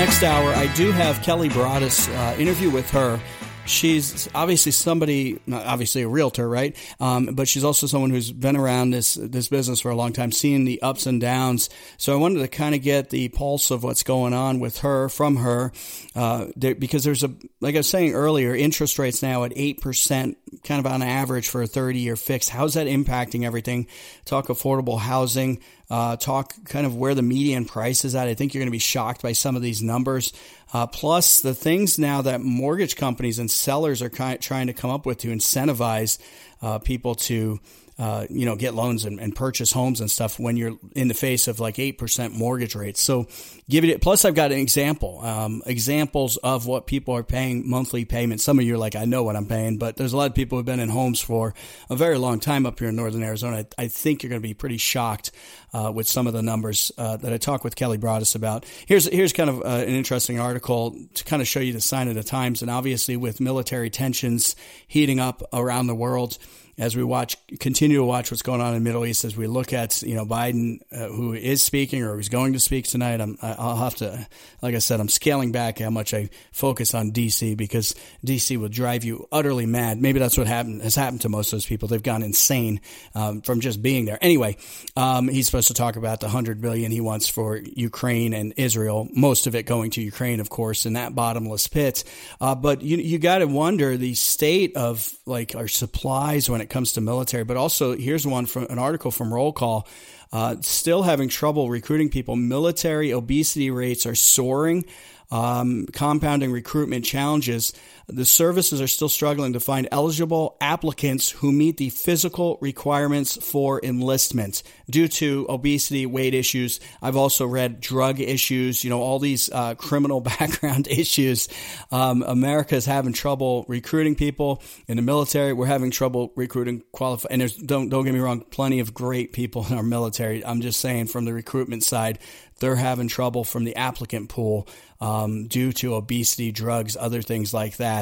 next hour, I do have Kelly Broaddus uh, interview with her. She's obviously somebody, obviously a realtor, right? Um, but she's also someone who's been around this this business for a long time, seeing the ups and downs. So I wanted to kind of get the pulse of what's going on with her from her, uh, there, because there's a like I was saying earlier, interest rates now at eight percent, kind of on average for a thirty year fix. How's that impacting everything? Talk affordable housing uh, talk kind of where the median price is at. I think you're going to be shocked by some of these numbers. Uh, plus, the things now that mortgage companies and sellers are kind of trying to come up with to incentivize uh, people to uh, you know, get loans and, and, purchase homes and stuff when you're in the face of like 8% mortgage rates. So give it, plus I've got an example, um, examples of what people are paying monthly payments. Some of you are like, I know what I'm paying, but there's a lot of people who've been in homes for a very long time up here in Northern Arizona. I, I think you're going to be pretty shocked uh, with some of the numbers uh, that I talked with Kelly Broaddus about. Here's here's kind of uh, an interesting article to kind of show you the sign of the times, and obviously with military tensions heating up around the world as we watch, continue to watch what's going on in the Middle East, as we look at, you know, Biden, uh, who is speaking or who's going to speak tonight, I'm, I'll have to, like I said, I'm scaling back how much I focus on DC because DC will drive you utterly mad. Maybe that's what happened, has happened to most of those people. They've gone insane, um, from just being there. Anyway, um, he's supposed to talk about the hundred billion he wants for Ukraine and Israel, most of it going to Ukraine, of course, in that bottomless pit. Uh, but you, you got to wonder the state of like our supplies when it comes to military. But also, here's one from an article from Roll Call. Uh, still having trouble recruiting people. Military obesity rates are soaring, um, compounding recruitment challenges the services are still struggling to find eligible applicants who meet the physical requirements for enlistment due to obesity, weight issues. I've also read drug issues, you know, all these uh, criminal background issues. Um, America is having trouble recruiting people in the military. We're having trouble recruiting qualified. And there's don't don't get me wrong, plenty of great people in our military. I'm just saying from the recruitment side, they're having trouble from the applicant pool um, due to obesity, drugs, other things like that.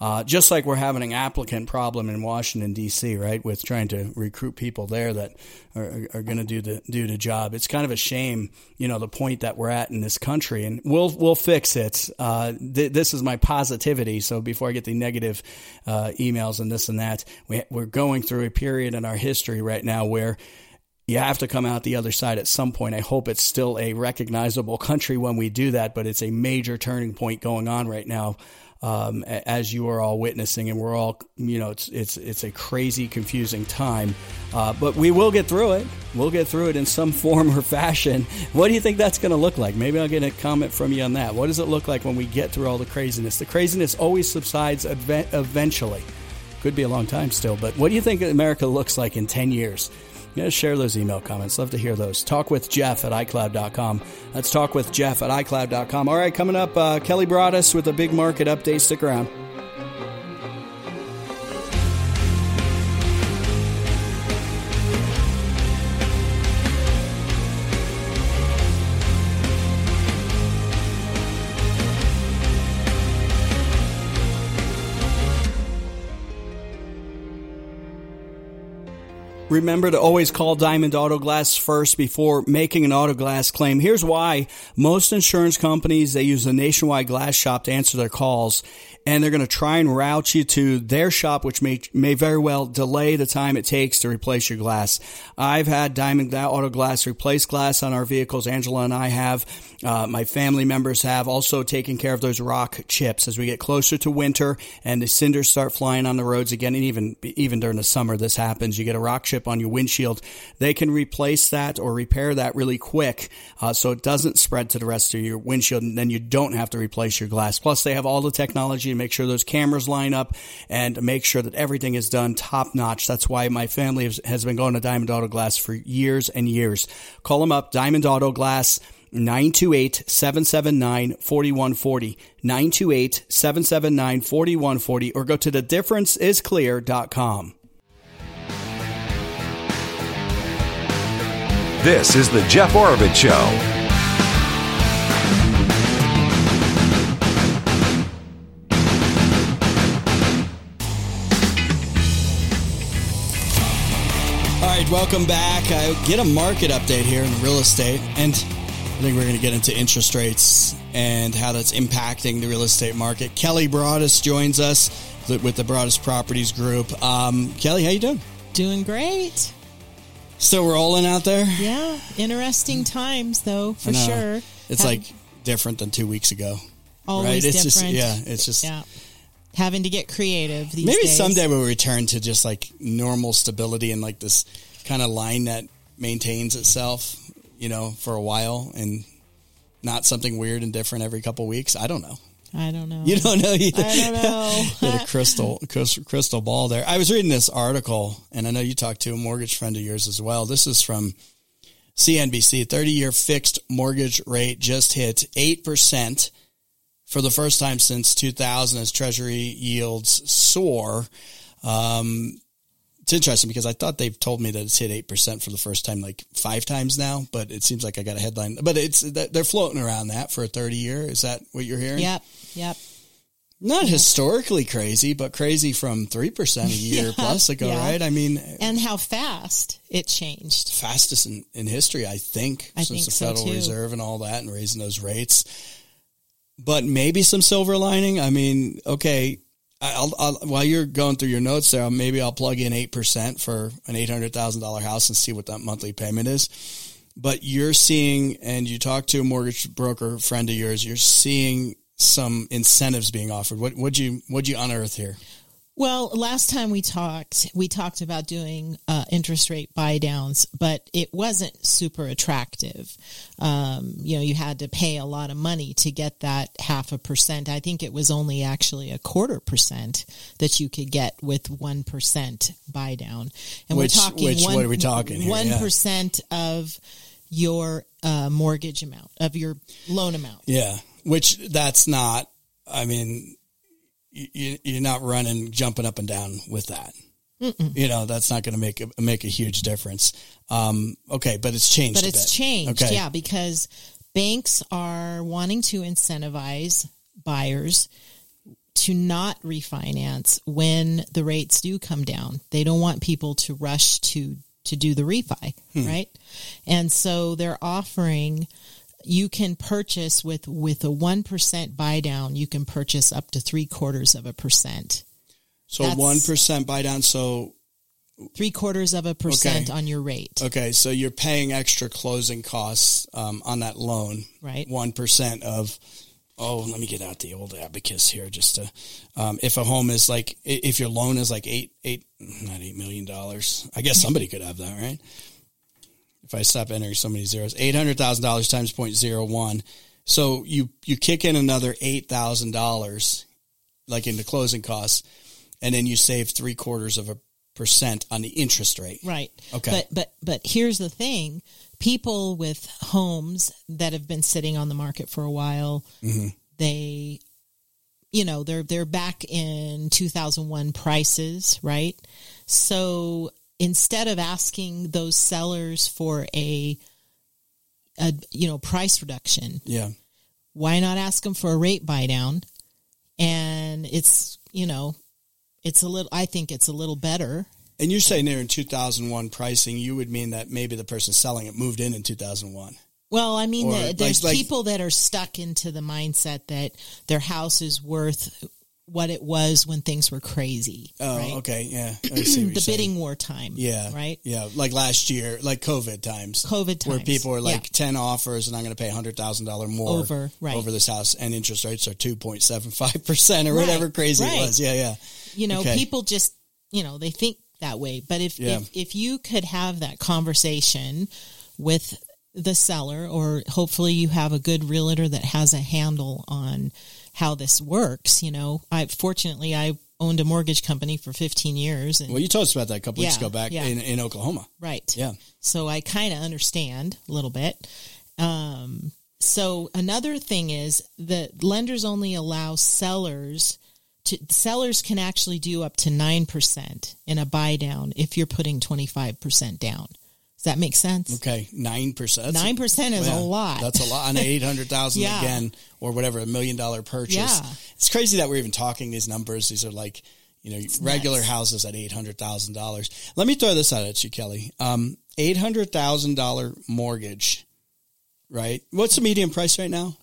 Uh, just like we're having an applicant problem in Washington D.C., right, with trying to recruit people there that are, are going to do the do the job. It's kind of a shame, you know, the point that we're at in this country, and we'll we'll fix it. Uh, th- this is my positivity. So before I get the negative uh, emails and this and that, we, we're going through a period in our history right now where you have to come out the other side at some point. I hope it's still a recognizable country when we do that, but it's a major turning point going on right now. Um, as you are all witnessing, and we're all, you know, it's it's it's a crazy, confusing time, uh, but we will get through it. We'll get through it in some form or fashion. What do you think that's going to look like? Maybe I'll get a comment from you on that. What does it look like when we get through all the craziness? The craziness always subsides eventually. Could be a long time still, but what do you think America looks like in ten years? Yeah, share those email comments. Love to hear those. Talk with Jeff at iCloud.com. Let's talk with Jeff at iCloud.com. All right, coming up, uh, Kelly Broaddus with a big market update. Stick around. Remember to always call Diamond Auto Glass first before making an auto glass claim. Here's why. Most insurance companies, they use a nationwide glass shop to answer their calls and they're going to try and route you to their shop, which may, may very well delay the time it takes to replace your glass. I've had Diamond Auto Glass replace glass on our vehicles. Angela and I have. Uh, my family members have also taken care of those rock chips as we get closer to winter and the cinders start flying on the roads again. And even, even during the summer, this happens. You get a rock chip on your windshield. They can replace that or repair that really quick. Uh, so it doesn't spread to the rest of your windshield. And then you don't have to replace your glass. Plus they have all the technology make sure those cameras line up and make sure that everything is done top notch. That's why my family has been going to Diamond Auto Glass for years and years. Call them up, Diamond Auto Glass. 928-779-4140 928-779-4140 or go to the differenceisclear.com This is the Jeff Oravits Show. Right, welcome back. I get a market update here in real estate, and I think we're going to get into interest rates and how that's impacting the real estate market. Kelly Broaddus joins us with the Broaddus Properties Group. Um, Kelly, how you doing? Doing great. Still rolling out there? Yeah, interesting times though, for sure. It's Having, like different than two weeks ago. Always right? It's different. just yeah, it's just yeah having to get creative maybe days. someday we'll return to just like normal stability and like this kind of line that maintains itself, you know, for a while and not something weird and different every couple weeks. I don't know. I don't know. You don't know either. I don't know. Got a crystal crystal ball there. I was reading this article, and I know you talked to a mortgage friend of yours as well. This is from CNBC. Thirty-year fixed mortgage rate just hit eight percent for the first time since 2000 as Treasury yields soar. Um, it's interesting because I thought they've told me that it's hit eight percent for the first time like five times now, but it seems like I got a headline. But it's they're floating around that for a thirty year. Is that what you're hearing? Yep. Yep. Not historically crazy, but crazy from three percent a year yeah, plus ago, yeah. right? I mean, and how fast it changed. Fastest in, in history, I think, I since think the so Federal too. Reserve and all that, and raising those rates. But maybe some silver lining. I mean, okay, I'll, I'll, while you're going through your notes there, maybe I'll plug in 8% for an $800,000 house and see what that monthly payment is. But you're seeing, and you talk to a mortgage broker friend of yours, you're seeing some incentives being offered. What would you, would you unearth here? Well, last time we talked, we talked about doing uh, interest rate buy downs, but it wasn't super attractive. Um, you know, you had to pay a lot of money to get that half a percent. I think it was only actually a quarter percent that you could get with one percent buy down. And which, we're talking which, one, what are we talking? One percent yeah. of your uh, mortgage amount of your loan amount. Yeah, which that's not. I mean, you, you're not running, jumping up and down with that. Mm-mm. You know, that's not going to make a, make a huge difference. Um, okay, but it's changed. But it's bit. changed, okay. yeah, because banks are wanting to incentivize buyers to not refinance when the rates do come down. They don't want people to rush to to do the refi, hmm. right? And so they're offering you can purchase with with a one percent buy down. You can purchase up to three quarters of a percent. So one percent buy down. So three quarters of a percent okay. on your rate. Okay, so you're paying extra closing costs um, on that loan. Right. One percent of. Oh, let me get out the old abacus here. Just to, um, if a home is like, if your loan is like eight, eight, not eight million dollars. I guess somebody could have that, right? If I stop entering so many zeros, eight hundred thousand dollars times 0.01. So you you kick in another eight thousand dollars, like into closing costs, and then you save three quarters of a percent on the interest rate. Right. Okay. But but but here's the thing: people with homes that have been sitting on the market for a while, mm-hmm. they, you know, they're they're back in 2001 prices, right? So instead of asking those sellers for a, a you know price reduction yeah. why not ask them for a rate buy down? And it's you know it's a little i think it's a little better. And you're saying there in 2001 pricing you would mean that maybe the person selling it moved in in 2001 well, I mean, Or, there's like- people that are stuck into the mindset that their house is worth what it was when things were crazy. oh right? okay yeah I see what the bidding war time. yeah Right? yeah like last year like covid times COVID times, where people are like Yeah. 10 offers and i'm going to pay $100000 more Over, right. over this house and interest rates are 2.75% or Right, whatever crazy it was yeah yeah you know, Okay. people just, you know, they think that way. But if, Yeah. if, if you could have that conversation with the seller, or hopefully you have a good realtor that has a handle on how this works, you know, I, fortunately, I owned a mortgage company for 15 years and well you told us about that a couple weeks ago back yeah. in, in oklahoma right. yeah So I kind of understand a little bit. Um, so another thing is that lenders only allow sellers to sellers can actually do up to 9% in a buy down if you're putting 25% down. Does that make sense? Okay, nine percent. 9% is Yeah, a lot. That's a lot on eight hundred thousand Yeah. again, or whatever, a million dollar purchase. Yeah. It's crazy that we're even talking these numbers. These are like, you know, regular nuts. houses at eight hundred thousand dollars. Let me throw this out at you, Kelly. Um, eight hundred thousand dollar mortgage, right? What's the median price right now?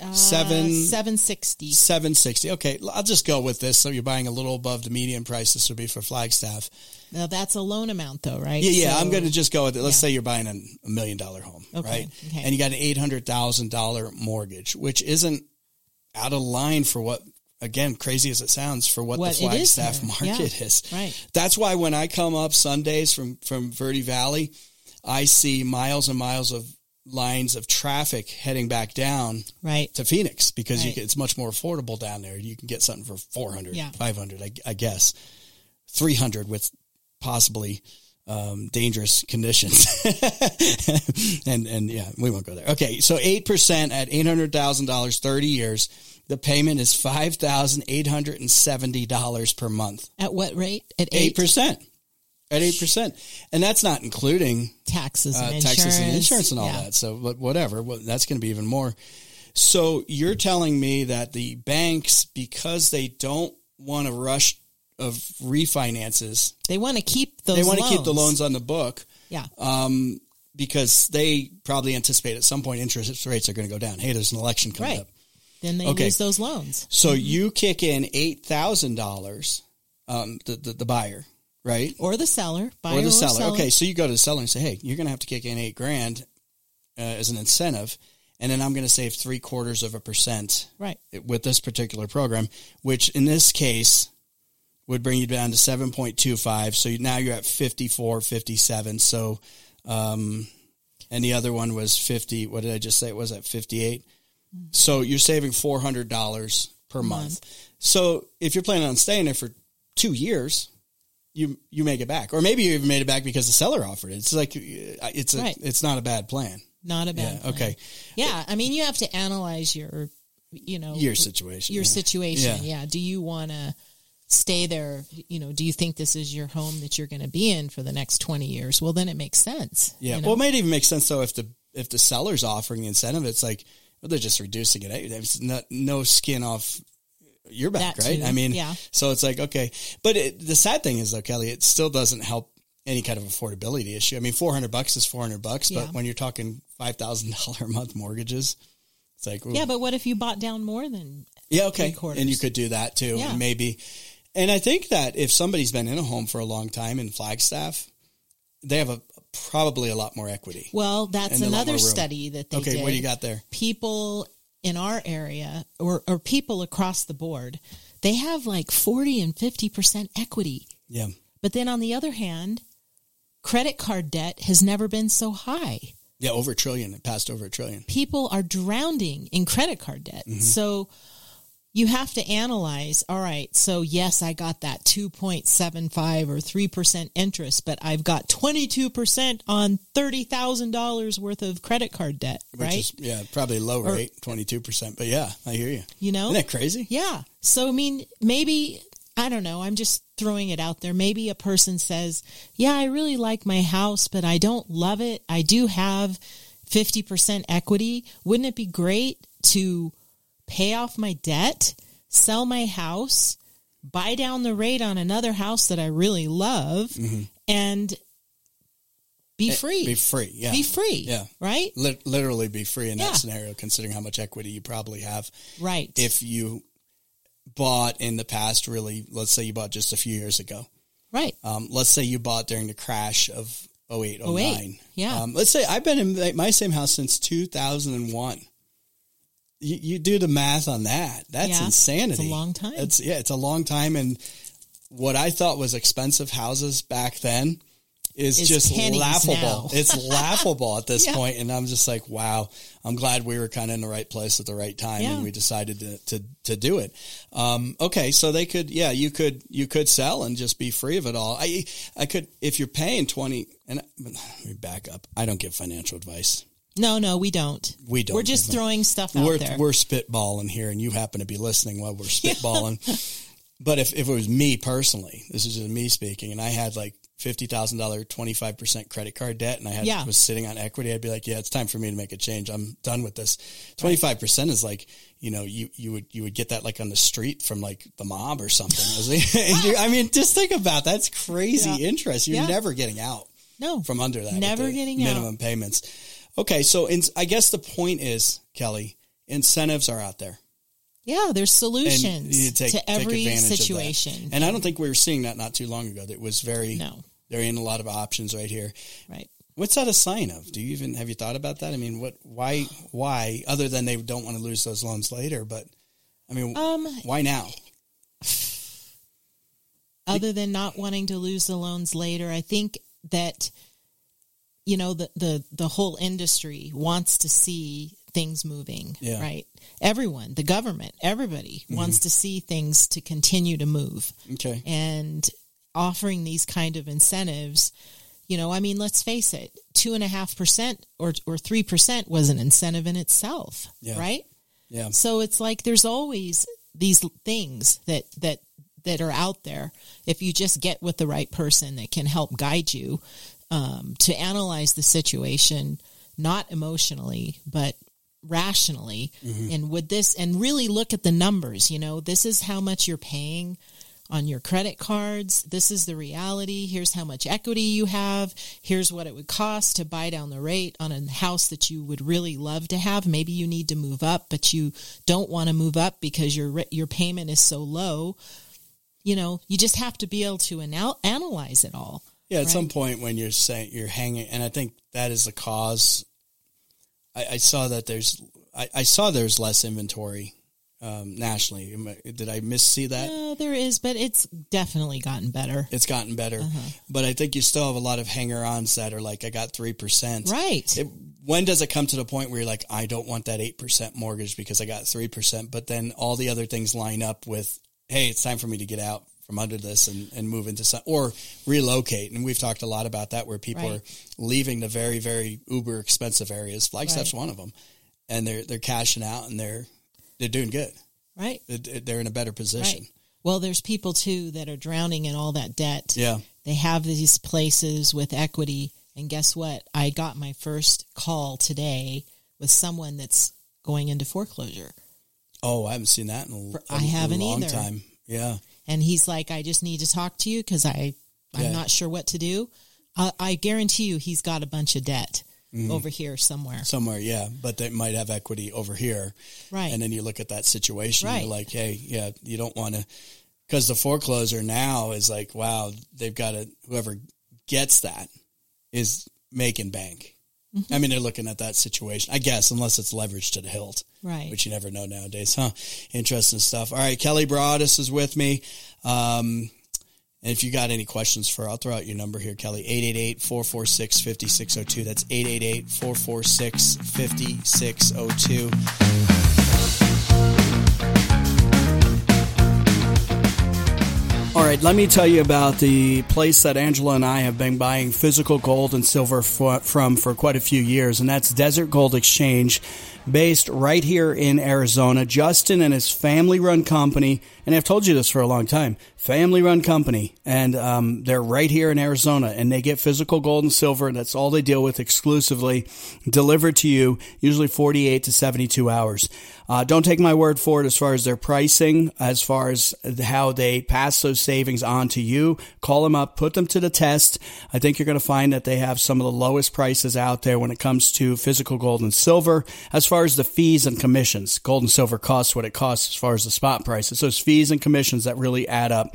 Uh, Seven- 760. Seven sixty. Okay, I'll just go with this. So you're buying a little above the median price. This would be for Flagstaff. Now that's a loan amount though, right? Yeah, yeah. So- I'm going to just go with it. Let's Yeah. say you're buying a, a million dollar home, Okay, right? okay. And you got an eight hundred thousand dollar mortgage, which isn't out of line for what. Again, crazy as it sounds, for what, What the Flagstaff market Yeah, is. right. That's why when I come up Sundays from from Verde Valley, I see miles and miles of lines of traffic heading back down Right. to Phoenix because Right. can, it's much more affordable down there. You can get something for 400, Yeah. 500, I, I guess, 300 with possibly um, dangerous conditions. and, and yeah, we won't go there. Okay. So 8% at $800,000, 30 years. The payment is $5,870 per month. At what rate? At eight, 8%. At 8%. And that's not including taxes and uh, insurance. taxes and insurance and all Yeah. that. So, but whatever, well, that's going to be even more. So you're telling me that the banks, because they don't want to rush of refinances, They want to keep those. they want to keep the loans. on the book Yeah. um, because they probably anticipate at some point interest rates are going to go down. Hey, there's an election coming Right. up. Then they Okay. lose those loans. So you kick in eight thousand dollars, um, the, the the buyer, right? Or the seller. Buyer or the seller. Okay, so you go to the seller and say, "Hey, you're going to have to kick in eight grand uh, as an incentive, and then I'm going to save three quarters of a percent Right. with this particular program, which in this case would bring you down to seven point two five. So you- now you're at 54, 57. So, um, and the other one was fifty. What did I just say? It was at fifty eight. So you're saving four hundred dollars per month. So if you're planning on staying there for two years, you you make it back, or maybe you even made it back because the seller offered it. It's like uh, it's a Right. it's not a bad plan. Not a bad. Yeah. plan. Okay. Yeah. I mean, you have to analyze your, you know, Your situation. your yeah. situation. Yeah. Yeah. Do you want to stay there? You know, do you think this is your home that you're going to be in for the next 20 years? Well, then it makes sense. Yeah. you know? Well, it might even make sense though if the if the seller's offering the incentive, it's like well, they're just reducing it. Eh? It's not, no skin off your back, That right? too, I mean, yeah. So it's like okay, but it, the sad thing is though, Kelly, it still doesn't help any kind of affordability issue. I mean, four hundred bucks is four hundred bucks, Yeah. but when you're talking five thousand dollar a month mortgages, it's like ooh. yeah. But what if you bought down more than, Yeah, okay. three quarters. And you could do that too, Yeah. and maybe. And I think that if somebody's been in a home for a long time in Flagstaff, they have a probably a lot more equity. well, that's And a lot another study that they okay, did. what do you got there? people in our area or, or people across the board, they have like 40 and 50% equity. Yeah. But then on the other hand, credit card debt has never been so high. Yeah, over a trillion. It passed over a trillion. People are drowning in credit card debt. Mm-hmm. So you have to analyze, all right, so yes, I got that 2.75 or 3% interest, but I've got 22% on $30,000 worth of credit card debt, Which right? is yeah, probably low Or- rate, twenty two percent. But yeah, I hear you. you know? Isn't that crazy? Yeah. So, I mean, maybe, I don't know, I'm just throwing it out there. Maybe a person says, Yeah, I really like my house, but I don't love it. I do have 50% equity. Wouldn't it be great to pay off my debt, sell my house, buy down the rate on another house that I really love, and be free? Mm-hmm. Be free. Yeah. Be free. Yeah. Right? Lit- literally be free in Yeah. that scenario, considering how much equity you probably have. Right. If you bought in the past, really, let's say you bought just a few years ago. right. Um, let's say you bought during the crash of 08, 09. 08, yeah. Um, let's say I've been in my same house since 2001. You, you do the math on that. That's Yeah, insanity. it's a long time. It's yeah, it's a long time. And what I thought was expensive houses back then is Is just laughable. now. it's laughable at this Yeah. point. And I'm just like, wow, I'm glad we were kind of in the right place at the right time Yeah. and we decided to, to, to do it. Um, okay. So they could, yeah, you could, you could sell and just be free of it all. I, I could, if you're paying 20 and let me back up. I don't give financial advice. No, no, we don't. We don't We're just give throwing stuff out We're, there. we're spitballing here and you happen to be listening while we're spitballing. but if, if it was me personally, this is just me speaking and I had like, fifty thousand dollar, twenty five percent credit card debt, and I had Yeah. was sitting on equity. I'd be like, yeah, it's time for me to make a change. I'm done with this. Twenty five percent is like, you know, you you would you would get that like on the street from like the mob or something. I mean, just think about that. that's crazy Yeah. interest. You're Yeah. never getting out no, from under that. Never getting out. minimum payments. Okay, so in, I guess the point is, Kelly, incentives are out there. yeah, there's solutions take, to every situation. And I don't think we were seeing that not too long ago. That was very No, there ain't a lot of options right here. right. What's that a sign of? Do you even have you thought about that? I mean, what why why other than they don't want to lose those loans later, but I mean, Um, why now? other than not wanting to lose the loans later, I think that you know the the the whole industry wants to see things moving, Yeah. right? Everyone, the government, everybody mm-hmm. wants to see things to continue to move. Okay. And offering these kind of incentives, you know, I mean, let's face it, two and a half percent or or three percent was an incentive in itself, Yeah. right? Yeah. So it's like there's always these things that that that are out there. If you just get with the right person that can help guide you um, to analyze the situation, not emotionally, but rationally, and with this, and really look at the numbers. You know, this is how much you're paying on your credit cards. This is the reality. Here's how much equity you have. Here's what it would cost to buy down the rate on a house that you would really love to have. Maybe you need to move up, but you don't want to move up because your your payment is so low. You know, you just have to be able to anal- analyze it all. Yeah, at some point when you're saying you're hanging, and I think that is the cause. I, I saw that there's, I, I saw there's less inventory um, nationally. Did I miss see that? Uh, there is, but it's definitely gotten better. It's gotten better, Uh-huh. but I think you still have a lot of hanger-ons that are like, I got three percent. Right. It, when does it come to the point where you're like, I don't want that eight percent mortgage because I got three percent, but then all the other things line up with, hey, it's time for me to get out from under this and, and move into some or relocate. And we've talked a lot about that where people Right. are leaving the very, very uber expensive areas. Flagstaff's Right. one of them, and they're they're cashing out and they're they're doing good. right. They're- in a better position. Right. Well, there's people too that are drowning in all that debt. Yeah. They have these places with equity. And guess what? I got my first call today with someone that's going into foreclosure. Oh, I haven't seen that in a, For- a- I haven't a long either. time. Yeah. And he's like, I just need to talk to you because I, I'm Yeah. not sure what to do. Uh, I guarantee you he's got a bunch of debt Mm-hmm. over here somewhere. somewhere, yeah, but they might have equity over here. Right. And then you look at that situation, Right. you're like, hey, yeah, you don't want to, because the foreclosure now is like, wow, they've got to, whoever gets that is making bank. Mm-hmm. I mean, they're looking at that situation, I guess, unless it's leveraged to the hilt, Right. which you never know nowadays, huh? Interesting stuff. All right, Kelly Broaddus is with me. Um, and if you got any questions for, I'll throw out your number here, Kelly, 888-446-5602. That's 888-446-5602. All right, let me tell you about the place that Angela and I have been buying physical gold and silver for, from for quite a few years, and that's Desert Gold Exchange, based right here in Arizona. Justin and his family run company, and I've told you this for a long time family run company, and um, they're right here in Arizona, and they get physical gold and silver, and that's all they deal with exclusively, delivered to you, usually 48 to 72 hours. Uh, don't take my word for it as far as their pricing, as far as how they pass those savings on to you. Call them up, put them to the test. I think you're going to find that they have some of the lowest prices out there when it comes to physical gold and silver. As far as the fees and commissions, gold and silver costs what it costs as far as the spot price. It's those fees and commissions that really add up.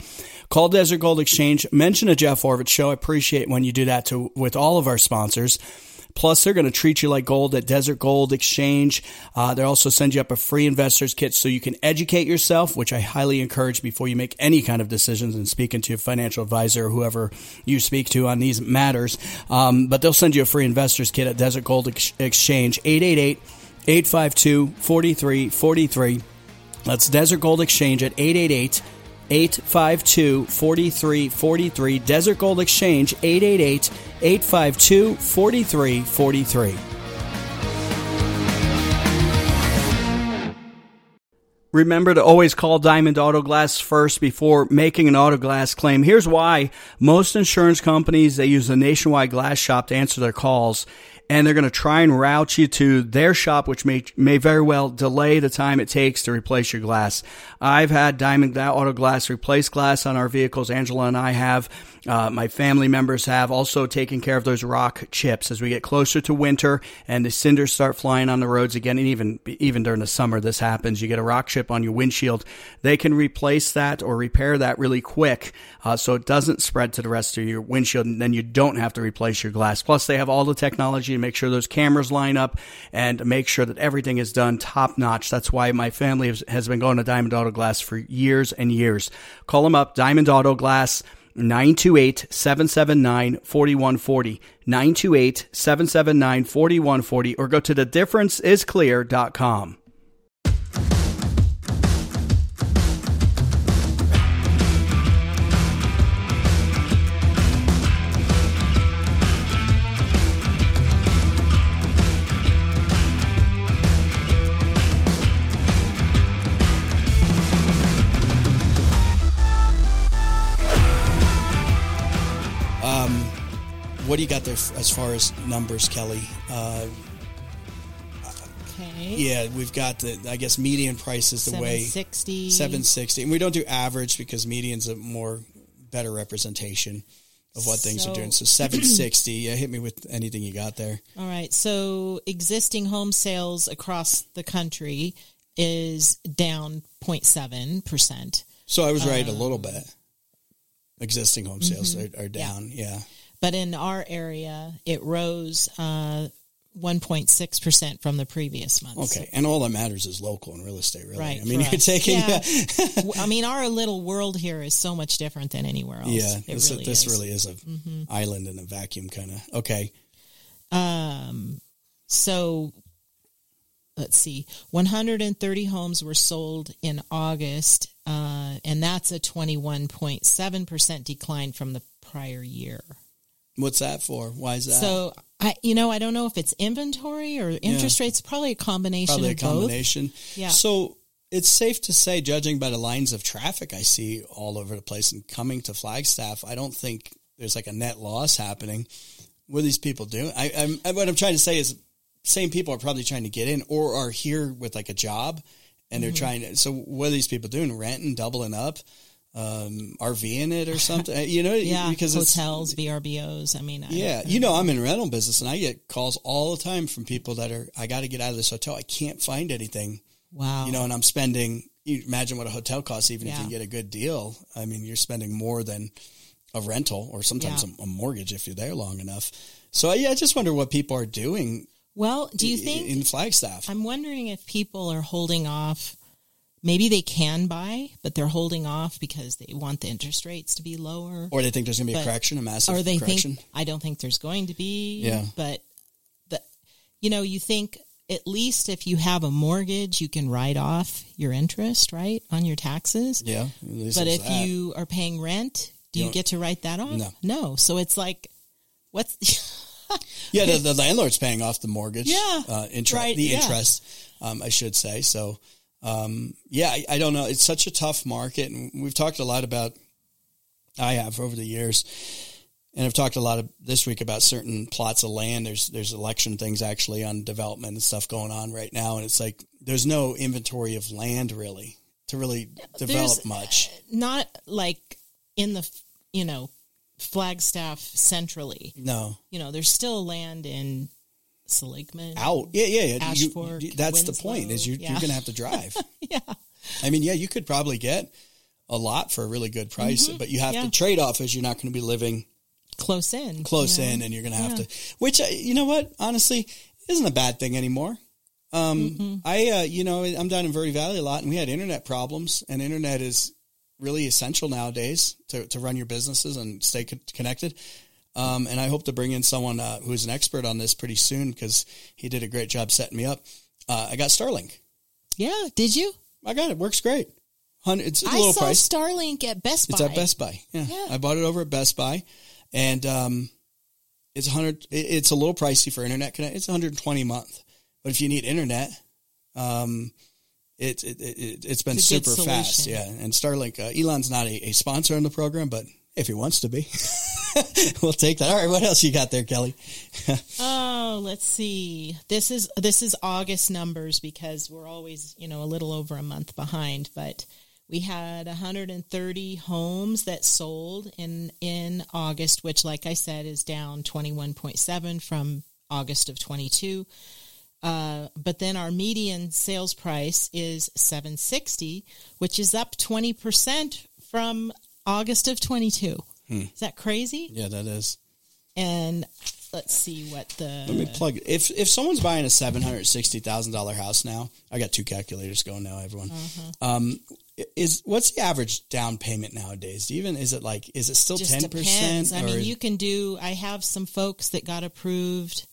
Call Desert Gold Exchange. Mention a Jeff Oravits show. I appreciate when you do that to with all of our sponsors. Plus, they're going to treat you like gold at Desert Gold Exchange. Uh, they also send you up a free investors kit so you can educate yourself, which I highly encourage before you make any kind of decisions and speaking to a financial advisor or whoever you speak to on these matters. Um, but they'll send you a free investors kit at Desert Gold Ex- Exchange, 888 852 4343. That's Desert Gold Exchange at 888 852 4343. Desert Gold Exchange 888 852 4343. Remember to always call Diamond Auto Glass first before making an auto glass claim. Here's why. Most insurance companies, they use a nationwide glass shop to answer their calls and they're going to try and route you to their shop, which may, may very well delay the time it takes to replace your glass. I've had Diamond Auto Glass replace glass on our vehicles. Angela and I have. Uh, my family members have also taken care of those rock chips as we get closer to winter and the cinders start flying on the roads again. And even, even during the summer, this happens. You get a rock chip on your windshield. They can replace that or repair that really quick. Uh, so it doesn't spread to the rest of your windshield. And then you don't have to replace your glass. Plus they have all the technology to make sure those cameras line up and make sure that everything is done top notch. That's why my family has, been going to Diamond Auto Glass for years and years. Call them up, Diamond Auto Glass. 928 779 4140. 928 779 4140 or go to thedifferenceisclear.com. what do you got there as far as numbers, Kelly? Uh, Okay. yeah, we've got the I guess median price is the way 760. seven sixty, and we don't do average because median's a more better representation of what things are doing. So seven sixty. Yeah, hit me with anything you got there. All right. So existing home sales across the country is down 0.7%. So I was right a little bit. Existing home sales Mm-hmm. are, are down. Yeah. But in our area, it rose uh, 1.6% from the previous month. Okay, and all that matters is local and real estate, really. Right, I mean, you're us. taking Yeah. I mean, our little world here is so much different than anywhere else. yeah. It This, really this is. Mm-hmm. really is a island in a vacuum, kind of. Okay, Um, so let's see, 130 homes were sold in August, uh, and that's a 21.7% decline from the prior year. What's that for? Why is that? So I, you know, I don't know if it's inventory or interest rates. Probably a combination Probably a of both. combination. Yeah. So it's safe to say, judging by the lines of traffic I see all over the place and coming to Flagstaff, I don't think there's like a net loss happening. What are these people doing? I, I'm, what I'm trying to say is, same people are probably trying to get in or are here with like a job, and Mm-hmm. they're trying to. So what are these people doing? Renting, doubling up, um, RV in it or something? You know, Yeah, because it's hotels, VRBOs. I mean, I yeah, you know, I'm in rental business, and I get calls all the time from people that are, I got to get out of this hotel. I can't find anything, wow. you know, and I'm spending. You imagine what a hotel costs, even if you get a good deal. I mean, you're spending more than a rental, or sometimes Yeah. a, a mortgage if you're there long enough. So yeah, I just wonder what people are doing. well, do you think in Flagstaff? I'm wondering if people are holding off. Maybe they can buy, but they're holding off because they want the interest rates to be lower. or they think there's going to be a correction, a massive or they correction. think I don't think there's going to be. Yeah. But the you know, you think at least if you have a mortgage, you can write off your interest, right, on your taxes. yeah, But if that. you are paying rent, do You you, get to write that off? No. No. So it's like what's Yeah, the, the landlord's paying off the mortgage. Yeah, uh, interest, right, the yeah. interest, um, I should say. So, um, yeah, I, I don't know. It's such a tough market, and we've talked a lot about. I have over the years, and I've talked a lot of this week about certain plots of land. There's there's election things actually on development and stuff going on right now, and it's like there's no inventory of land really to really develop There's- much. not like in the you know Flagstaff centrally. No, You know, there's still land in Seligman. out. Yeah, yeah, yeah. You- Ashfork, you- that's the point. Is you, yeah. you're going to have to drive. Yeah. I mean, yeah, you could probably get a lot for a really good price, but you have Mm-hmm. yeah. to trade off is you're not going to be living Close in. close in, and you're going to have to. Which uh, you know what, honestly, isn't a bad thing anymore. Um, Mm-hmm. I uh, you know I'm down in Verde Valley a lot, and we had internet problems, and internet is really essential nowadays to to run your businesses and stay co- connected. Um, and I hope to bring in someone uh, who's an expert on this pretty soon because he did a great job setting me up. Uh, I got Starlink. Yeah. Did you? I got it. Works great. It's a I little saw price. Starlink at Best Buy. It's at Best Buy. Yeah. Yeah. I bought it over at Best Buy, and um, it's a hundred. It's a little pricey for internet connect. It's 120 a month, but if you need internet, um, it, it, it it's been It's super fast. Yeah, and Starlink. Uh, Elon's not a, a sponsor in the program, but if he wants to be, we'll take that. All right, what else you got there, Kelly? Oh, let's see. This is this is August numbers because we're always, you know, a little over a month behind, but we had 130 homes that sold in in August, which like I said is down 21.7 from August of 22. Uh, but then our median sales price is 760, which is up 20% from August of 22. Is that crazy? Yeah, that is. And let's see what the Let me plug it. If if someone's buying a seven hundred sixty thousand dollar house now, I got two calculators going now. Everyone, Uh-huh. um, is what's the average down payment nowadays? Even is it like is it still Just ten depends. percent? I mean, you can do. I have some folks that got approved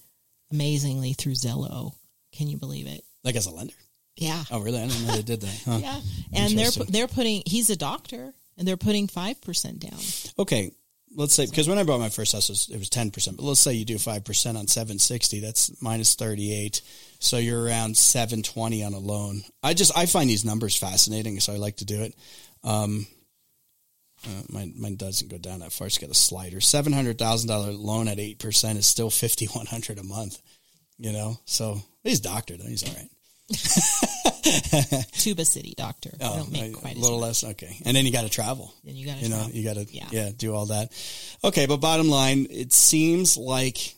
amazingly through Zillow. Can you believe it? like as a lender. Yeah. Oh, really? I didn't know they did that. Huh. Yeah, and they're they're putting. He's a doctor, and they're putting five percent down. Okay, let's say because when I bought my first house, it was, it was ten percent. But let's say you do five percent on seven sixty. That's minus thirty eight. So you're around seven twenty on a loan. I just I find these numbers fascinating, so I like to do it. Um, uh, mine mine doesn't go down that far. It's got a slider. Seven hundred thousand dollar loan at eight percent is still fifty one hundred a month. You know, so he's a doctor though. He's all right. Tuba City doctor. They don't make a quite Oh, little less. Okay, and then you got to travel. Then you got to you know you got to Yeah. yeah. do all that okay but bottom line it seems like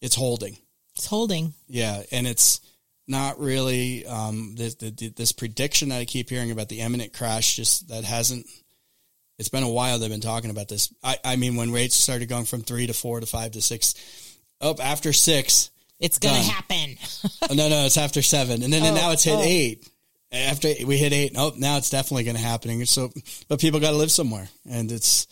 it's holding It's holding. yeah and it's not really um this, the, this prediction that i keep hearing about the imminent crash just that hasn't it's been a while they've been talking about this i i mean when rates started going from three to four to five to six up after six It's going to Done. happen. oh, no no it's after seven and then and now oh, it's hit oh. eight after we hit eight oh now it's definitely going to happen so but people got to live somewhere and it's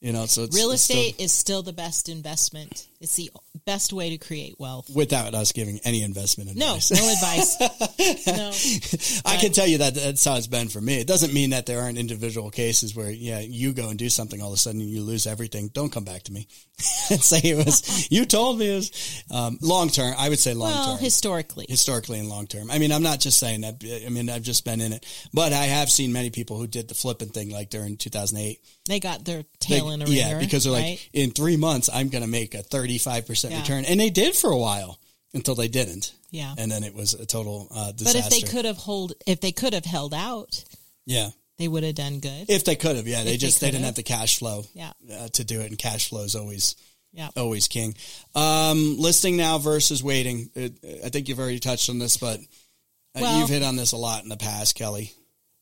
you know so it's, Real it's still- estate is still the best investment. It's the best way to create wealth. without us giving any investment advice. no no advice. no. I can tell you that that's how it's been for me. It doesn't mean that there aren't individual cases where, yeah, you go and do something, all of a sudden you lose everything. Don't come back to me and say it was, you told me it was, um, long term. I would say long term. Well, term. historically, historically and long term. I mean, I'm not just saying that. I mean, I've just been in it, but I have seen many people who did the flipping thing like during 2008. they got their They- tail in a ringer. yeah, because they're like, right? in three months, I'm going to make a 35% Yeah. return. And they did for a while until they didn't. Yeah. And then it was a total uh, But if they could have hold, if they could have held out, Yeah. they would have done good. If they could have, yeah, they they just they, could didn't have. have the cash flow, Yeah. uh, to do it, and cash flow is always yeah. always king. Um, listing now versus waiting. It, I think you've already touched on this, but uh, Well- you've hit on this a lot in the past, Kelly.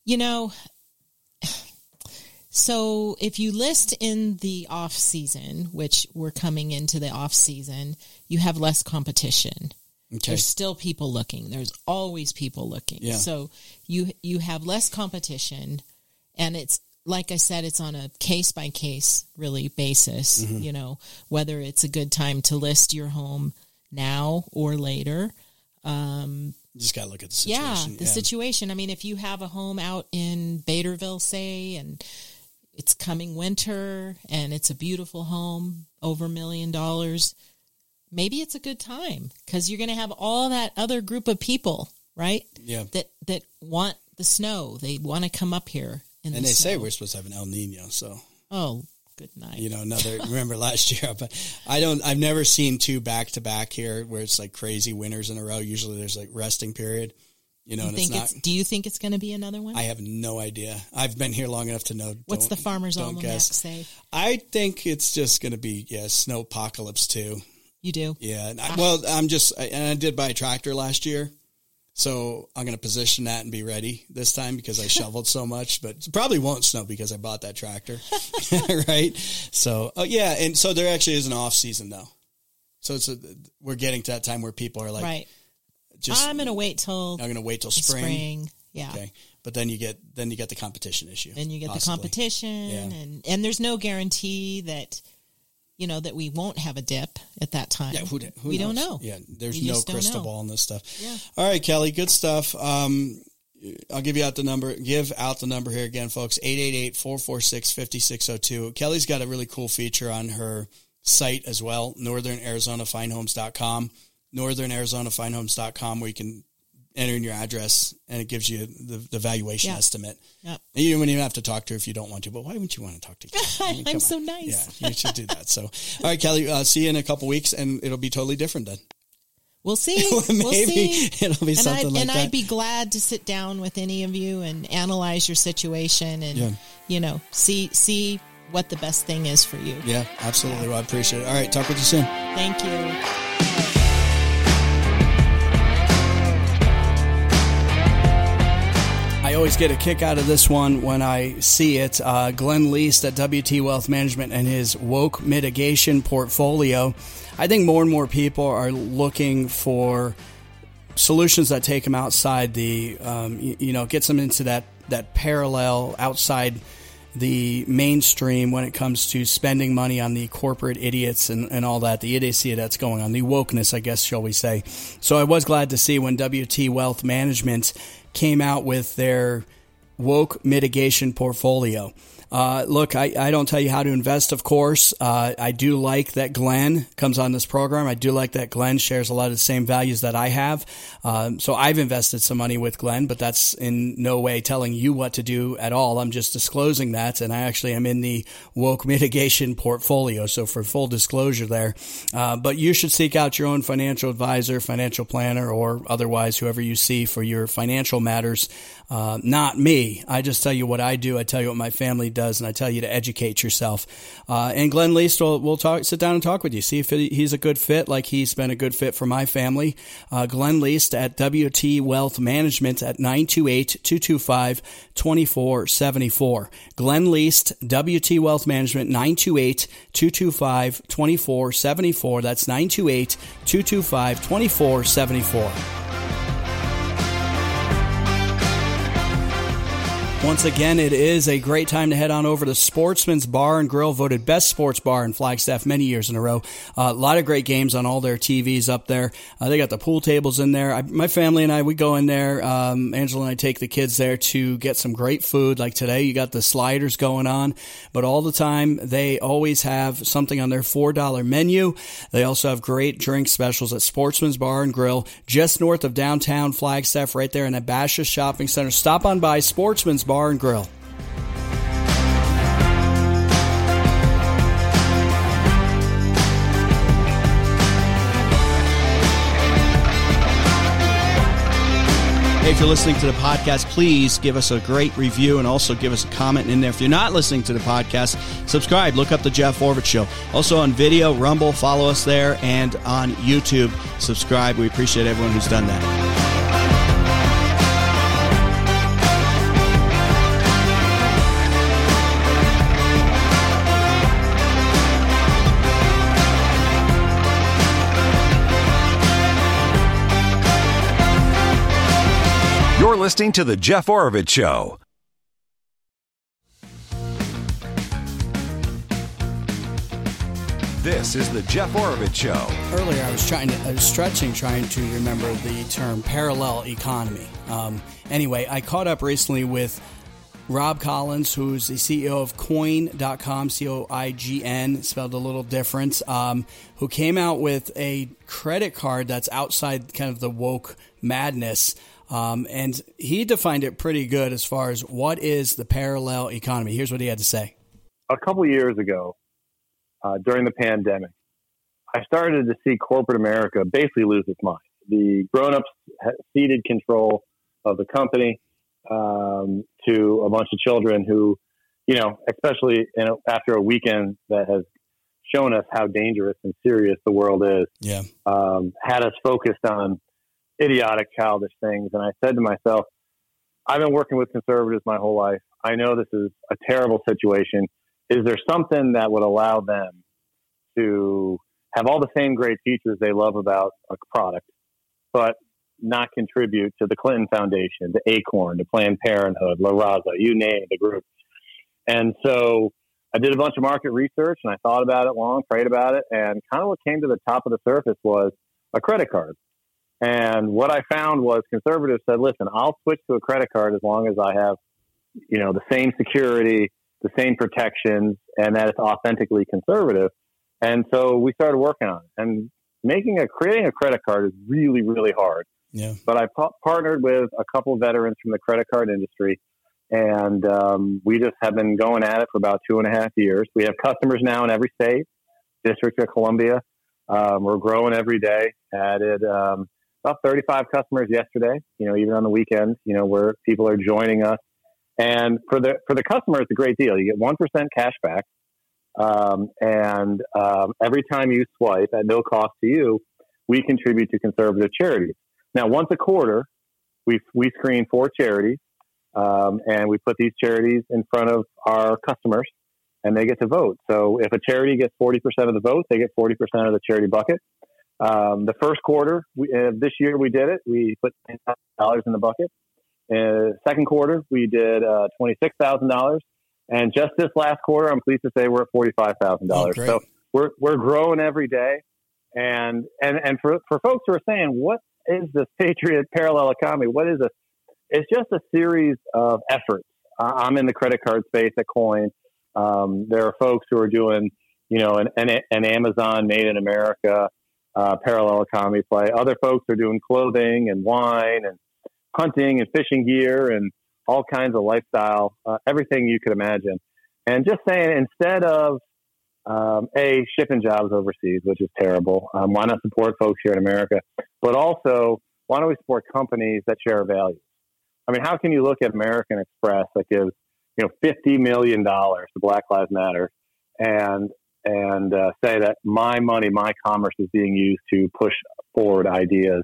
You know, so if you list in the off season, which we're coming into the off season, you have less competition. Okay, There's still people looking. There's always people looking. Yeah. So you you have less competition, and it's like I said, it's on a case by case really basis. Mm-hmm. You know whether it's a good time to list your home now or later. you just got to look at the situation. Yeah, the situation. I mean, if you have a home out in Baderville, say, and it's coming winter and it's a beautiful home, over a million dollars, maybe it's a good time because you're going to have all that other group of people, right? Yeah. That that want the snow. They want to come up here. In and the they say we're supposed to have an El Nino, so oh, good night. you know another. remember last year, but I don't. I've never seen two back to back here where it's like crazy winters in a row. Usually there's like resting period, you know, You think it's it's, do you think it's going to be another one? I have no idea. I've been here long enough to know. What's the farmer's almanac guess. say? I think it's just going to be yeah, snow apocalypse too. You do. Yeah, I, Ah. well, I'm just I- and I did buy a tractor last year, so I'm going to position that and be ready this time because I shoveled so much. But probably won't snow because I bought that tractor, right? So oh yeah, and so there actually is an off season though. So it's a, we're getting to that time where people are like, right. Just I'm going to wait till I'm going to wait till spring. spring. Yeah. Okay, but then you get then you get the competition issue. Then you get possibly. the competition Yeah. and and there's no guarantee that you know that we won't have a dip at that time. Yeah, who, who we knows? don't know. Yeah, there's We no crystal ball in this stuff. Yeah. All right, Kelly, good stuff. Um, I'll give you out the number. Give out the number here again, folks. 888-446-5602. Kelly's got a really cool feature on her site as well, northernarizonafinehomes.com, northernarizonafinehomes.com, where you can enter in your address and it gives you the, the valuation Yeah. estimate. Yep. And you don't even have to talk to her if you don't want to, but why wouldn't you want to talk to Kelly? I mean, I'm so on. nice. Yeah, you should do that. So, all right, Kelly, uh, see you in a couple weeks and it'll be totally different then. We'll see. Maybe we'll see. it'll be and something I'd, like and that. And I'd be glad to sit down with any of you and analyze your situation and Yeah. you know see see what the best thing is for you. yeah, absolutely. Well, I appreciate it. All right, talk with you soon. Thank you. I always get a kick out of this one when I see it. Uh, Glenn Least at WT Wealth Management and his woke mitigation portfolio. I think more and more people are looking for solutions that take them outside the, um, you, you know, gets them into that that parallel outside the mainstream when it comes to spending money on the corporate idiots and, and all that, the idiocy that's going on, the wokeness, I guess, shall we say. So I was glad to see when WT Wealth Management came out with their woke mitigation portfolio. Uh, look, I, I don't tell you how to invest, of course. Uh, I do like that Glenn comes on this program. I do like that Glenn shares a lot of the same values that I have. Um, so I've invested some money with Glenn, but that's in no way telling you what to do at all. I'm just disclosing that. And I actually am in the woke mitigation portfolio. So for full disclosure there, uh, but you should seek out your own financial advisor, financial planner, or otherwise whoever you see for your financial matters. Uh, not me. I just tell you what I do. I tell you what my family does, and I tell you to educate yourself. Uh, and Glenn Least will, will talk, sit down and talk with you, see if he's a good fit, like he's been a good fit for my family. Uh, Glenn Least at WT Wealth Management at 928-225-2474. Glenn Least, WT Wealth Management, 928-225-2474. That's 928-225-2474. Once again, it is a great time to head on over to Sportsman's Bar and Grill, voted best sports bar in Flagstaff many years in a row. Uh, a lot of great games on all their TVs up there. Uh, they got the pool tables in there. I, my family and I, we go in there. Um, Angela and I take the kids there to get some great food. Like today, you got the sliders going on, but all the time they always have something on their four dollar menu. They also have great drink specials at Sportsman's Bar and Grill, just north of downtown Flagstaff, right there in the Abashua Shopping Center. Stop on by Sportsman's Bar and Grill. Hey, if you're listening to the podcast, please give us a great review and also give us a comment in there. If you're not listening to the podcast, subscribe. Look up the Jeff Oravits Show. Also on video, Rumble, follow us there, and on YouTube, subscribe. We appreciate everyone who's done that. Listening to The Jeff Oravits Show. This is The Jeff Oravits Show. Earlier, I was trying to, I was stretching, trying to remember the term parallel economy. Um, anyway, I caught up recently with Rob Collins, who's the CEO of Coign.com, C O I G N, spelled a little different, um, who came out with a credit card that's outside kind of the woke madness. Um, and he defined it pretty good as far as what is the parallel economy. Here's what he had to say. A couple years ago, uh, during the pandemic, I started to see corporate America basically lose its mind. The grown-ups ceded control of the company um, to a bunch of children who, you know, especially a, after a weekend that has shown us how dangerous and serious the world is. Yeah, um, had us focused on idiotic, childish things. And I said to myself, I've been working with conservatives my whole life. I know this is a terrible situation. Is there something that would allow them to have all the same great features they love about a product, but not contribute to the Clinton Foundation, to Acorn, to Planned Parenthood, La Raza, you name the group. And so I did a bunch of market research and I thought about it long, prayed about it, and kind of what came to the top of the surface was a credit card. And what I found was conservatives said, listen, I'll switch to a credit card as long as I have, you know, the same security, the same protections, and that it's authentically conservative. And so we started working on it. And making a creating a credit card is really, really hard. Yeah. But I p- partnered with a couple of veterans from the credit card industry, and um, we just have been going at it for about two and a half years. We have customers now in every state, District of Columbia. Um, we're growing every day. Added um, about 35 customers yesterday, you know, even on the weekends, you know, where people are joining us. And for the, for the customer, it's a great deal. You get 1% cash back. Um, and um, every time you swipe at no cost to you, we contribute to conservative charities. Now, once a quarter, we, we screen four charities um, and we put these charities in front of our customers and they get to vote. So if a charity gets 40% of the vote, they get 40% of the charity bucket. Um, the first quarter we, uh, this year we did it. We put dollars in the bucket, uh, second quarter, we did uh, twenty six thousand dollars, and just this last quarter, I'm pleased to say we're at forty five thousand Oh, dollars. great. So we're we're growing every day, and and and for for folks who are saying, what is this Patriot parallel economy? What is it? It's just a series of efforts. I'm in the credit card space at Coign. Um, there are folks who are doing, you know, an, an, an Amazon made in America uh, parallel economy play. Other folks are doing clothing and wine and hunting and fishing gear and all kinds of lifestyle, uh, everything you could imagine. And just saying, instead of um, a shipping jobs overseas, which is terrible, um, why not support folks here in America? But also, why don't we support companies that share values? I mean, how can you look at American Express that gives you know fifty million dollars to Black Lives Matter and and uh, say that my money, my commerce is being used to push forward ideas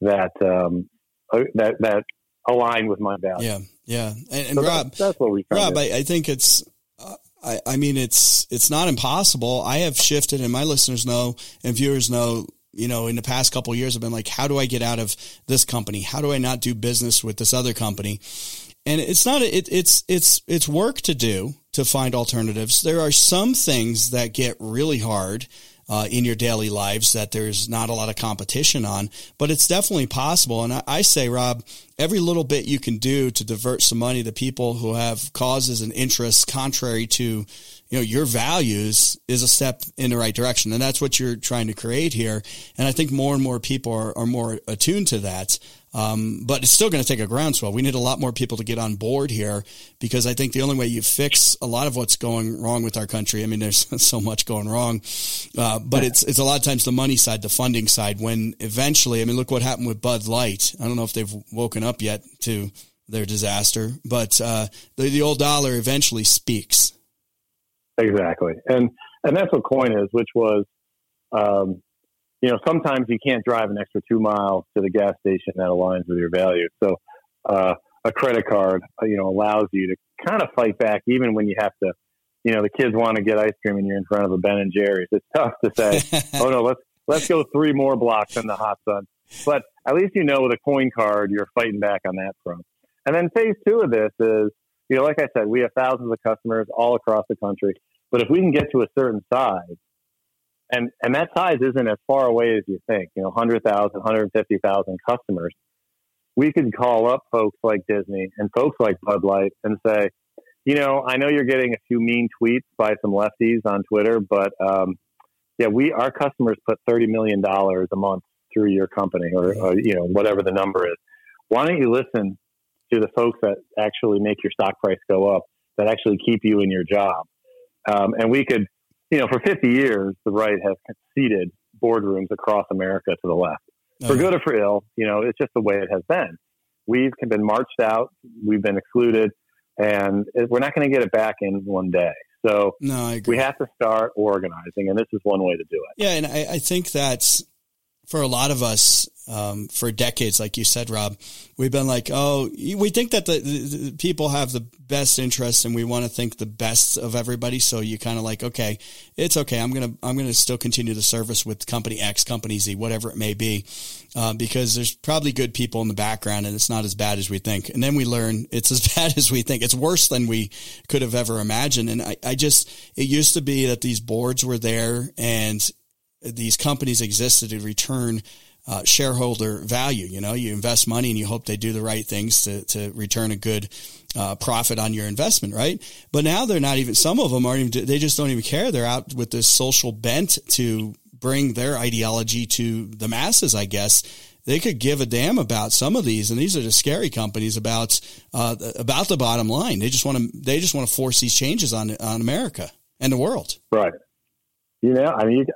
that um, uh, that that align with my values. Yeah, yeah. And, and So Rob, that's, that's what we Rob. I, I think it's. Uh, I, I mean, it's it's not impossible. I have shifted, and my listeners know and viewers know. You know, in the past couple of years, I've been like, how do I get out of this company? How do I not do business with this other company? And it's not. It, it's it's it's work to do to find alternatives. There are some things that get really hard uh, in your daily lives that there's not a lot of competition on, but it's definitely possible. And I, I say, Rob, every little bit you can do to divert some money to people who have causes and interests contrary to you know your values is a step in the right direction and that's what you're trying to create here and i think more and more people are, are more attuned to that um, but it's still going to take a groundswell. We need a lot more people to get on board here because i think the only way you fix a lot of what's going wrong with our country i mean there's so much going wrong uh, but it's it's a lot of times the money side the funding side when eventually i mean look what happened with bud light. I don't know if they've woken up yet to their disaster but uh, the, the old dollar eventually speaks. Exactly, and and that's what coign is, which was, um, you know, sometimes you can't drive an extra two miles to the gas station that aligns with your value. So, uh, a credit card, uh, you know, allows you to kind of fight back, even when you have to. You know, the kids want to get ice cream, and you're in front of a Ben and Jerry's. It's tough to say, "Oh no, let's let's go three more blocks in the hot sun." But at least you know with a coign card, you're fighting back on that front. And then phase two of this is, you know, like I said, we have thousands of customers all across the country. But if we can get to a certain size, and and that size isn't as far away as you think, you know, 100,000, 150,000 customers, we could call up folks like Disney and folks like Bud Light and say, you know, I know you're getting a few mean tweets by some lefties on Twitter, but um, yeah, we our customers put 30 million dollars a month through your company, or, or you know, whatever the number is. Why don't you listen to the folks that actually make your stock price go up, that actually keep you in your job? Um, and we could, you know, for 50 years, the right has conceded boardrooms across America to the left. For oh, good or for ill, you know, it's just the way it has been. We've been marched out, we've been excluded, and we're not going to get it back in one day. So No, we have to start organizing, and this is one way to do it. Yeah, and I, I think that's for a lot of us um, for decades, like you said, Rob, we've been like, oh, we think that the, the, the people have the best interests, and we want to think the best of everybody. So you kind of like, okay, it's okay. I'm gonna I'm gonna still continue the service with company X, company Z, whatever it may be, uh, because there's probably good people in the background, and it's not as bad as we think. And then we learn it's as bad as we think. It's worse than we could have ever imagined. And I, I just it used to be that these boards were there and these companies existed to return uh, shareholder value. You know, you invest money and you hope they do the right things to, to return a good uh, profit on your investment, right? But now they're not even, some of them aren't even, they just don't even care. They're out with this social bent to bring their ideology to the masses, I guess. They could give a damn about some of these, and these are the scary companies about uh, about the bottom line. They just want to they just want to force these changes on on America and the world. Right. You know, I mean, you,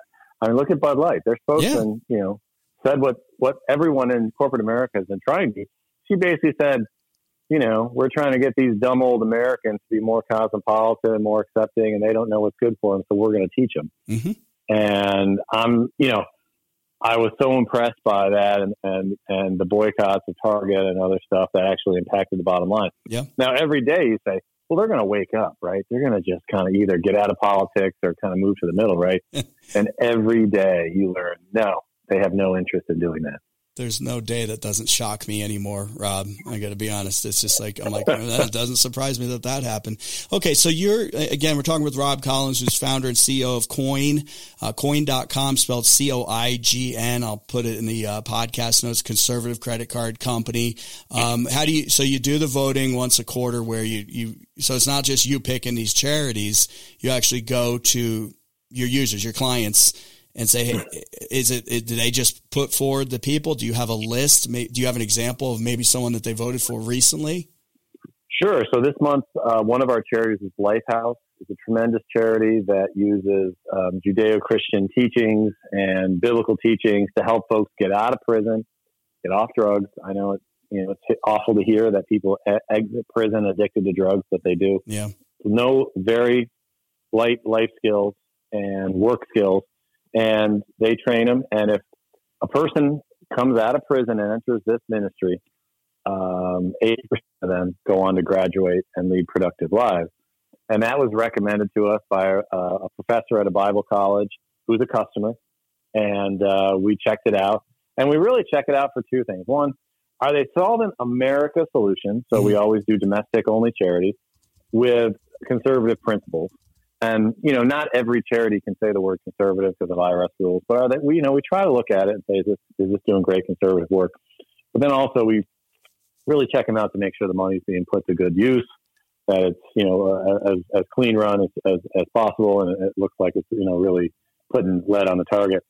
I mean, look at Bud Light. Their spokesman, Yeah. you know, said what what everyone in corporate America has been trying to. She basically said, you know, we're trying to get these dumb old Americans to be more cosmopolitan, and more accepting, and they don't know what's good for them, so we're going to teach them. Mhm. And I'm, you know, I was so impressed by that, and and and the boycotts of Target and other stuff that actually impacted the bottom line. Yeah. Now every day you say, well, they're going to wake up, right? They're going to just kind of either get out of politics or kind of move to the middle, right? and every day you learn, no, they have no interest in doing that. there's no day that doesn't shock me anymore, Rob. I got to be honest. It's just like I'm like that doesn't surprise me that that happened. Okay, so you're again we're talking with Rob Collins, who's founder and CEO of Coign, uh, Coign.com, spelled C O I G N. I'll put it in the uh, podcast notes. Conservative credit card company. Um, how do you? So you do the voting once a quarter, where you you. So it's not just you picking these charities. You actually go to your users, your clients and say, hey, is it, it, do they just put forward the people? Do you have a list? Do you have an example of maybe someone that they voted for recently? Sure. So this month, uh, one of our charities is Lifehouse. It's a tremendous charity that uses um, Judeo-Christian teachings and biblical teachings to help folks get out of prison, get off drugs. I know it's you know it's awful to hear that people exit prison addicted to drugs, but they do. Yeah. No very light life skills and work skills and they train them. And if a person comes out of prison and enters this ministry, um, 80% of them go on to graduate and lead productive lives. And that was recommended to us by a, a professor at a Bible college who's a customer. And uh, we checked it out. And we really check it out for two things. One, are they solving America solutions? So we mm-hmm. always do domestic only charities with conservative principles. And you know, not every charity can say the word conservative because of IRS rules, but are they? We you know we try to look at it and say, is this is this doing great conservative work? But then also we really check them out to make sure the money's being put to good use, that it's you know uh, as, as clean run as, as, as possible, and it looks like it's you know really putting lead on the target.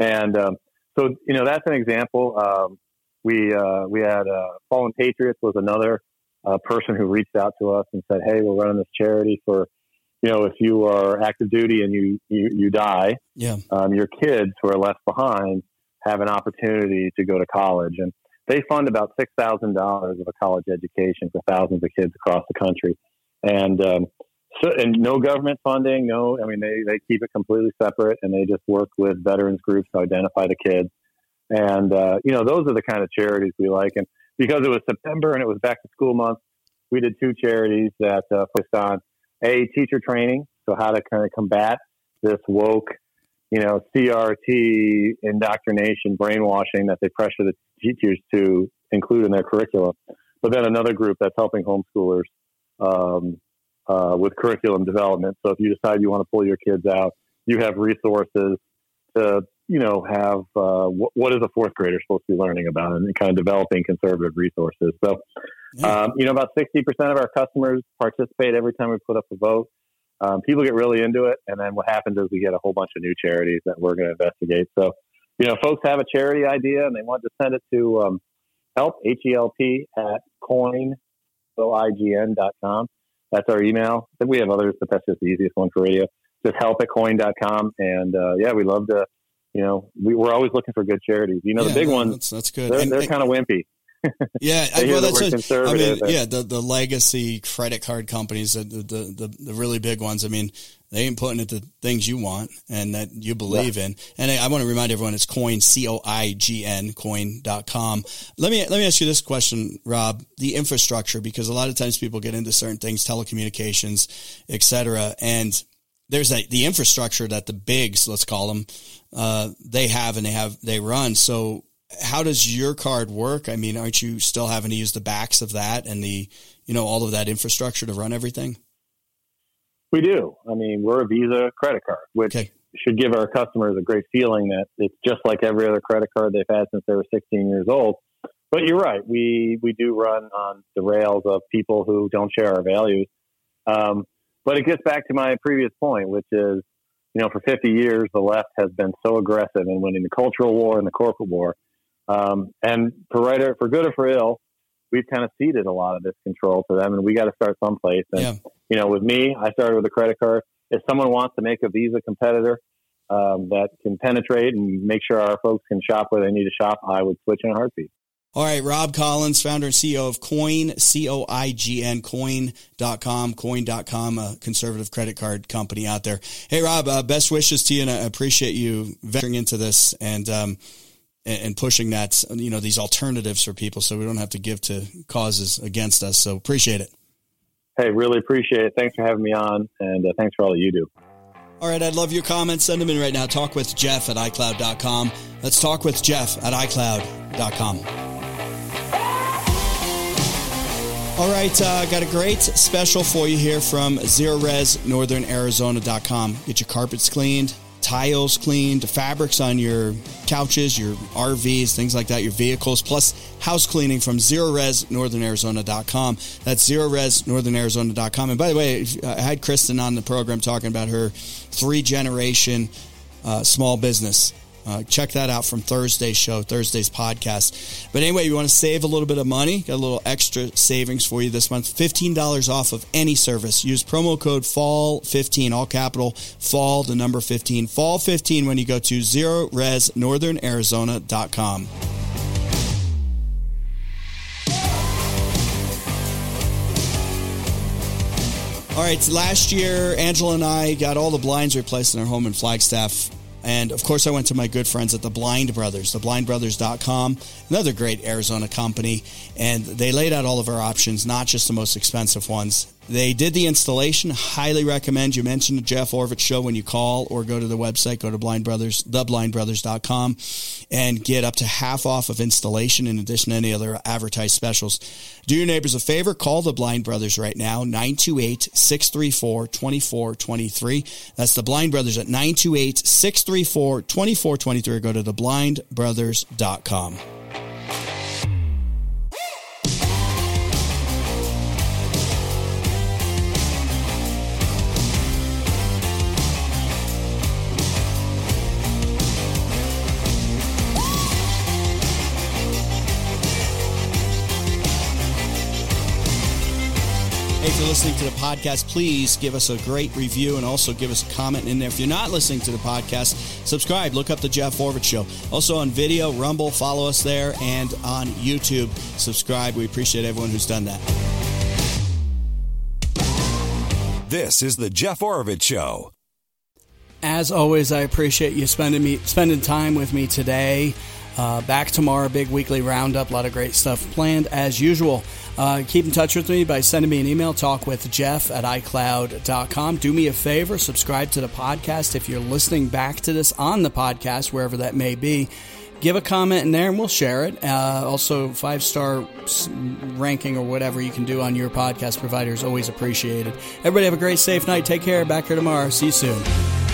And um, so you know that's an example. Um, we uh, we had uh, Fallen Patriots was another uh, person who reached out to us and said, "Hey, we're running this charity for you know, if you are active duty and you you, you die, yeah, um, your kids who are left behind have an opportunity to go to college, and they fund about six thousand dollars of a college education for thousands of kids across the country, and um, so and no government funding, no, I mean they they keep it completely separate, and they just work with veterans groups to identify the kids, and uh, you know those are the kind of charities we like, and because it was September and it was back to school month, we did two charities that uh, focused on a teacher training, so how to kind of combat this woke, you know, CRT indoctrination, brainwashing that they pressure the teachers to include in their curriculum. But then another group that's helping homeschoolers um, uh, with curriculum development. So if you decide you want to pull your kids out, you have resources to, you know, have uh, what, what is a fourth grader supposed to be learning about and kind of developing conservative resources. So yeah. Um, you know, about 60% of our customers participate every time we put up a vote. Um, people get really into it. And then what happens is we get a whole bunch of new charities that we're going to investigate. So, you know, folks have a charity idea and they want to send it to um, help, H-E-L-P, at coign, O-I-G-N dot com. That's our email. I think we have others, but that's just the easiest one for radio. Just help at coign.com. And uh, yeah, we love to, you know, we, are always looking for good charities. You know, yeah, the big ones, that's, that's good. They're, they're kind of wimpy yeah, well, that's I mean, yeah, the the legacy credit card companies, the, the, the the really big ones. I mean, they ain't putting it the things you want and that you believe yeah. in. And I, I, want to remind everyone it's coign, C O I G N, coign.com. Let me, let me ask you this question, Rob, the infrastructure, because a lot of times people get into certain things, telecommunications, et cetera. And there's a, the infrastructure that the bigs, let's call them, uh, they have and they have, they run. So how does your card work? I mean, aren't you still having to use the backs of that and the, you know, all of that infrastructure to run everything? We do. I mean, we're a Visa credit card, which okay. should give our customers a great feeling that it's just like every other credit card they've had since they were 16 years old. But you're right. We we do run on the rails of people who don't share our values. Um, but it gets back to my previous point, which is, you know, for 50 years, the left has been so aggressive in winning the cultural war and the corporate war um, and for right or for good or for ill, we've kind of ceded a lot of this control to them, and we got to start someplace. And yeah. you know, with me, I started with a credit card. If someone wants to make a Visa competitor um, that can penetrate and make sure our folks can shop where they need to shop, I would switch in a heartbeat. All right, Rob Collins, founder and CEO of Coin, Coign, C-O-I-G-N, coign.com, coign.com, a conservative credit card company out there. Hey, Rob, uh, best wishes to you, and I appreciate you venturing into this. And, um, and, pushing that, you know, these alternatives for people so we don't have to give to causes against us. So appreciate it. Hey, really appreciate it. Thanks for having me on, and uh, thanks for all that you do. All right, I'd love your comments. Send them in right now. Talk with Jeff at iCloud.com. Let's talk with Jeff at iCloud. blindbrothers.com. All right, uh, got a great special for you here from ZerorezNorthernArizona.com. Get your carpets cleaned, tiles cleaned, fabrics on your couches, your RVs, things like that, your vehicles, plus house cleaning from ZerorezNorthernArizona.com. That's ZerorezNorthernArizona.com. And by the way, I had Kristen on the program talking about her three generation uh, small business uh, check that out from Thursday's show, Thursday's podcast. But anyway, you want to save a little bit of money, got a little extra savings for you this month. $15 off of any service. Use promo code FALL15, all capital, FALL, the number 15, FALL15 when you go to ZerorezNorthernArizona.com. All right, last year, Angela and I got all the blinds replaced in our home in Flagstaff and of course, I went to my good friends at the Blind Brothers, theblindbrothers.com, another great Arizona company. And they laid out all of our options, not just the most expensive ones. They did the installation. Highly recommend you mention the Jeff Oravits show when you call or go to the website, go to Blind Brothers, theblindbrothers.com and get up to half off of installation in addition to any other advertised specials. Do your neighbors a favor. Call the Blind Brothers right now, 928-634-2423. That's the Blind Brothers at 928-634-2423 or go to theblindbrothers.com. if you're listening to the podcast, please give us a great review and also give us a comment in there. If you're not listening to the podcast, subscribe. Look up the Jeff Oravits Show. Also on video, Rumble, follow us there, and on YouTube, subscribe. We appreciate everyone who's done that. This is the Jeff Oravits Show. As always, I appreciate you spending me spending time with me today. Uh, back tomorrow, big weekly roundup. A lot of great stuff planned as usual. Uh, keep in touch with me by sending me an email, talk with Jeff at iCloud.com. Do me a favor, subscribe to the podcast. If you're listening back to this on the podcast, wherever that may be, give a comment in there and we'll share it. Uh, also, five star ranking or whatever you can do on your podcast provider is always appreciated. Everybody have a great, safe night. Take care. Back here tomorrow. See you soon.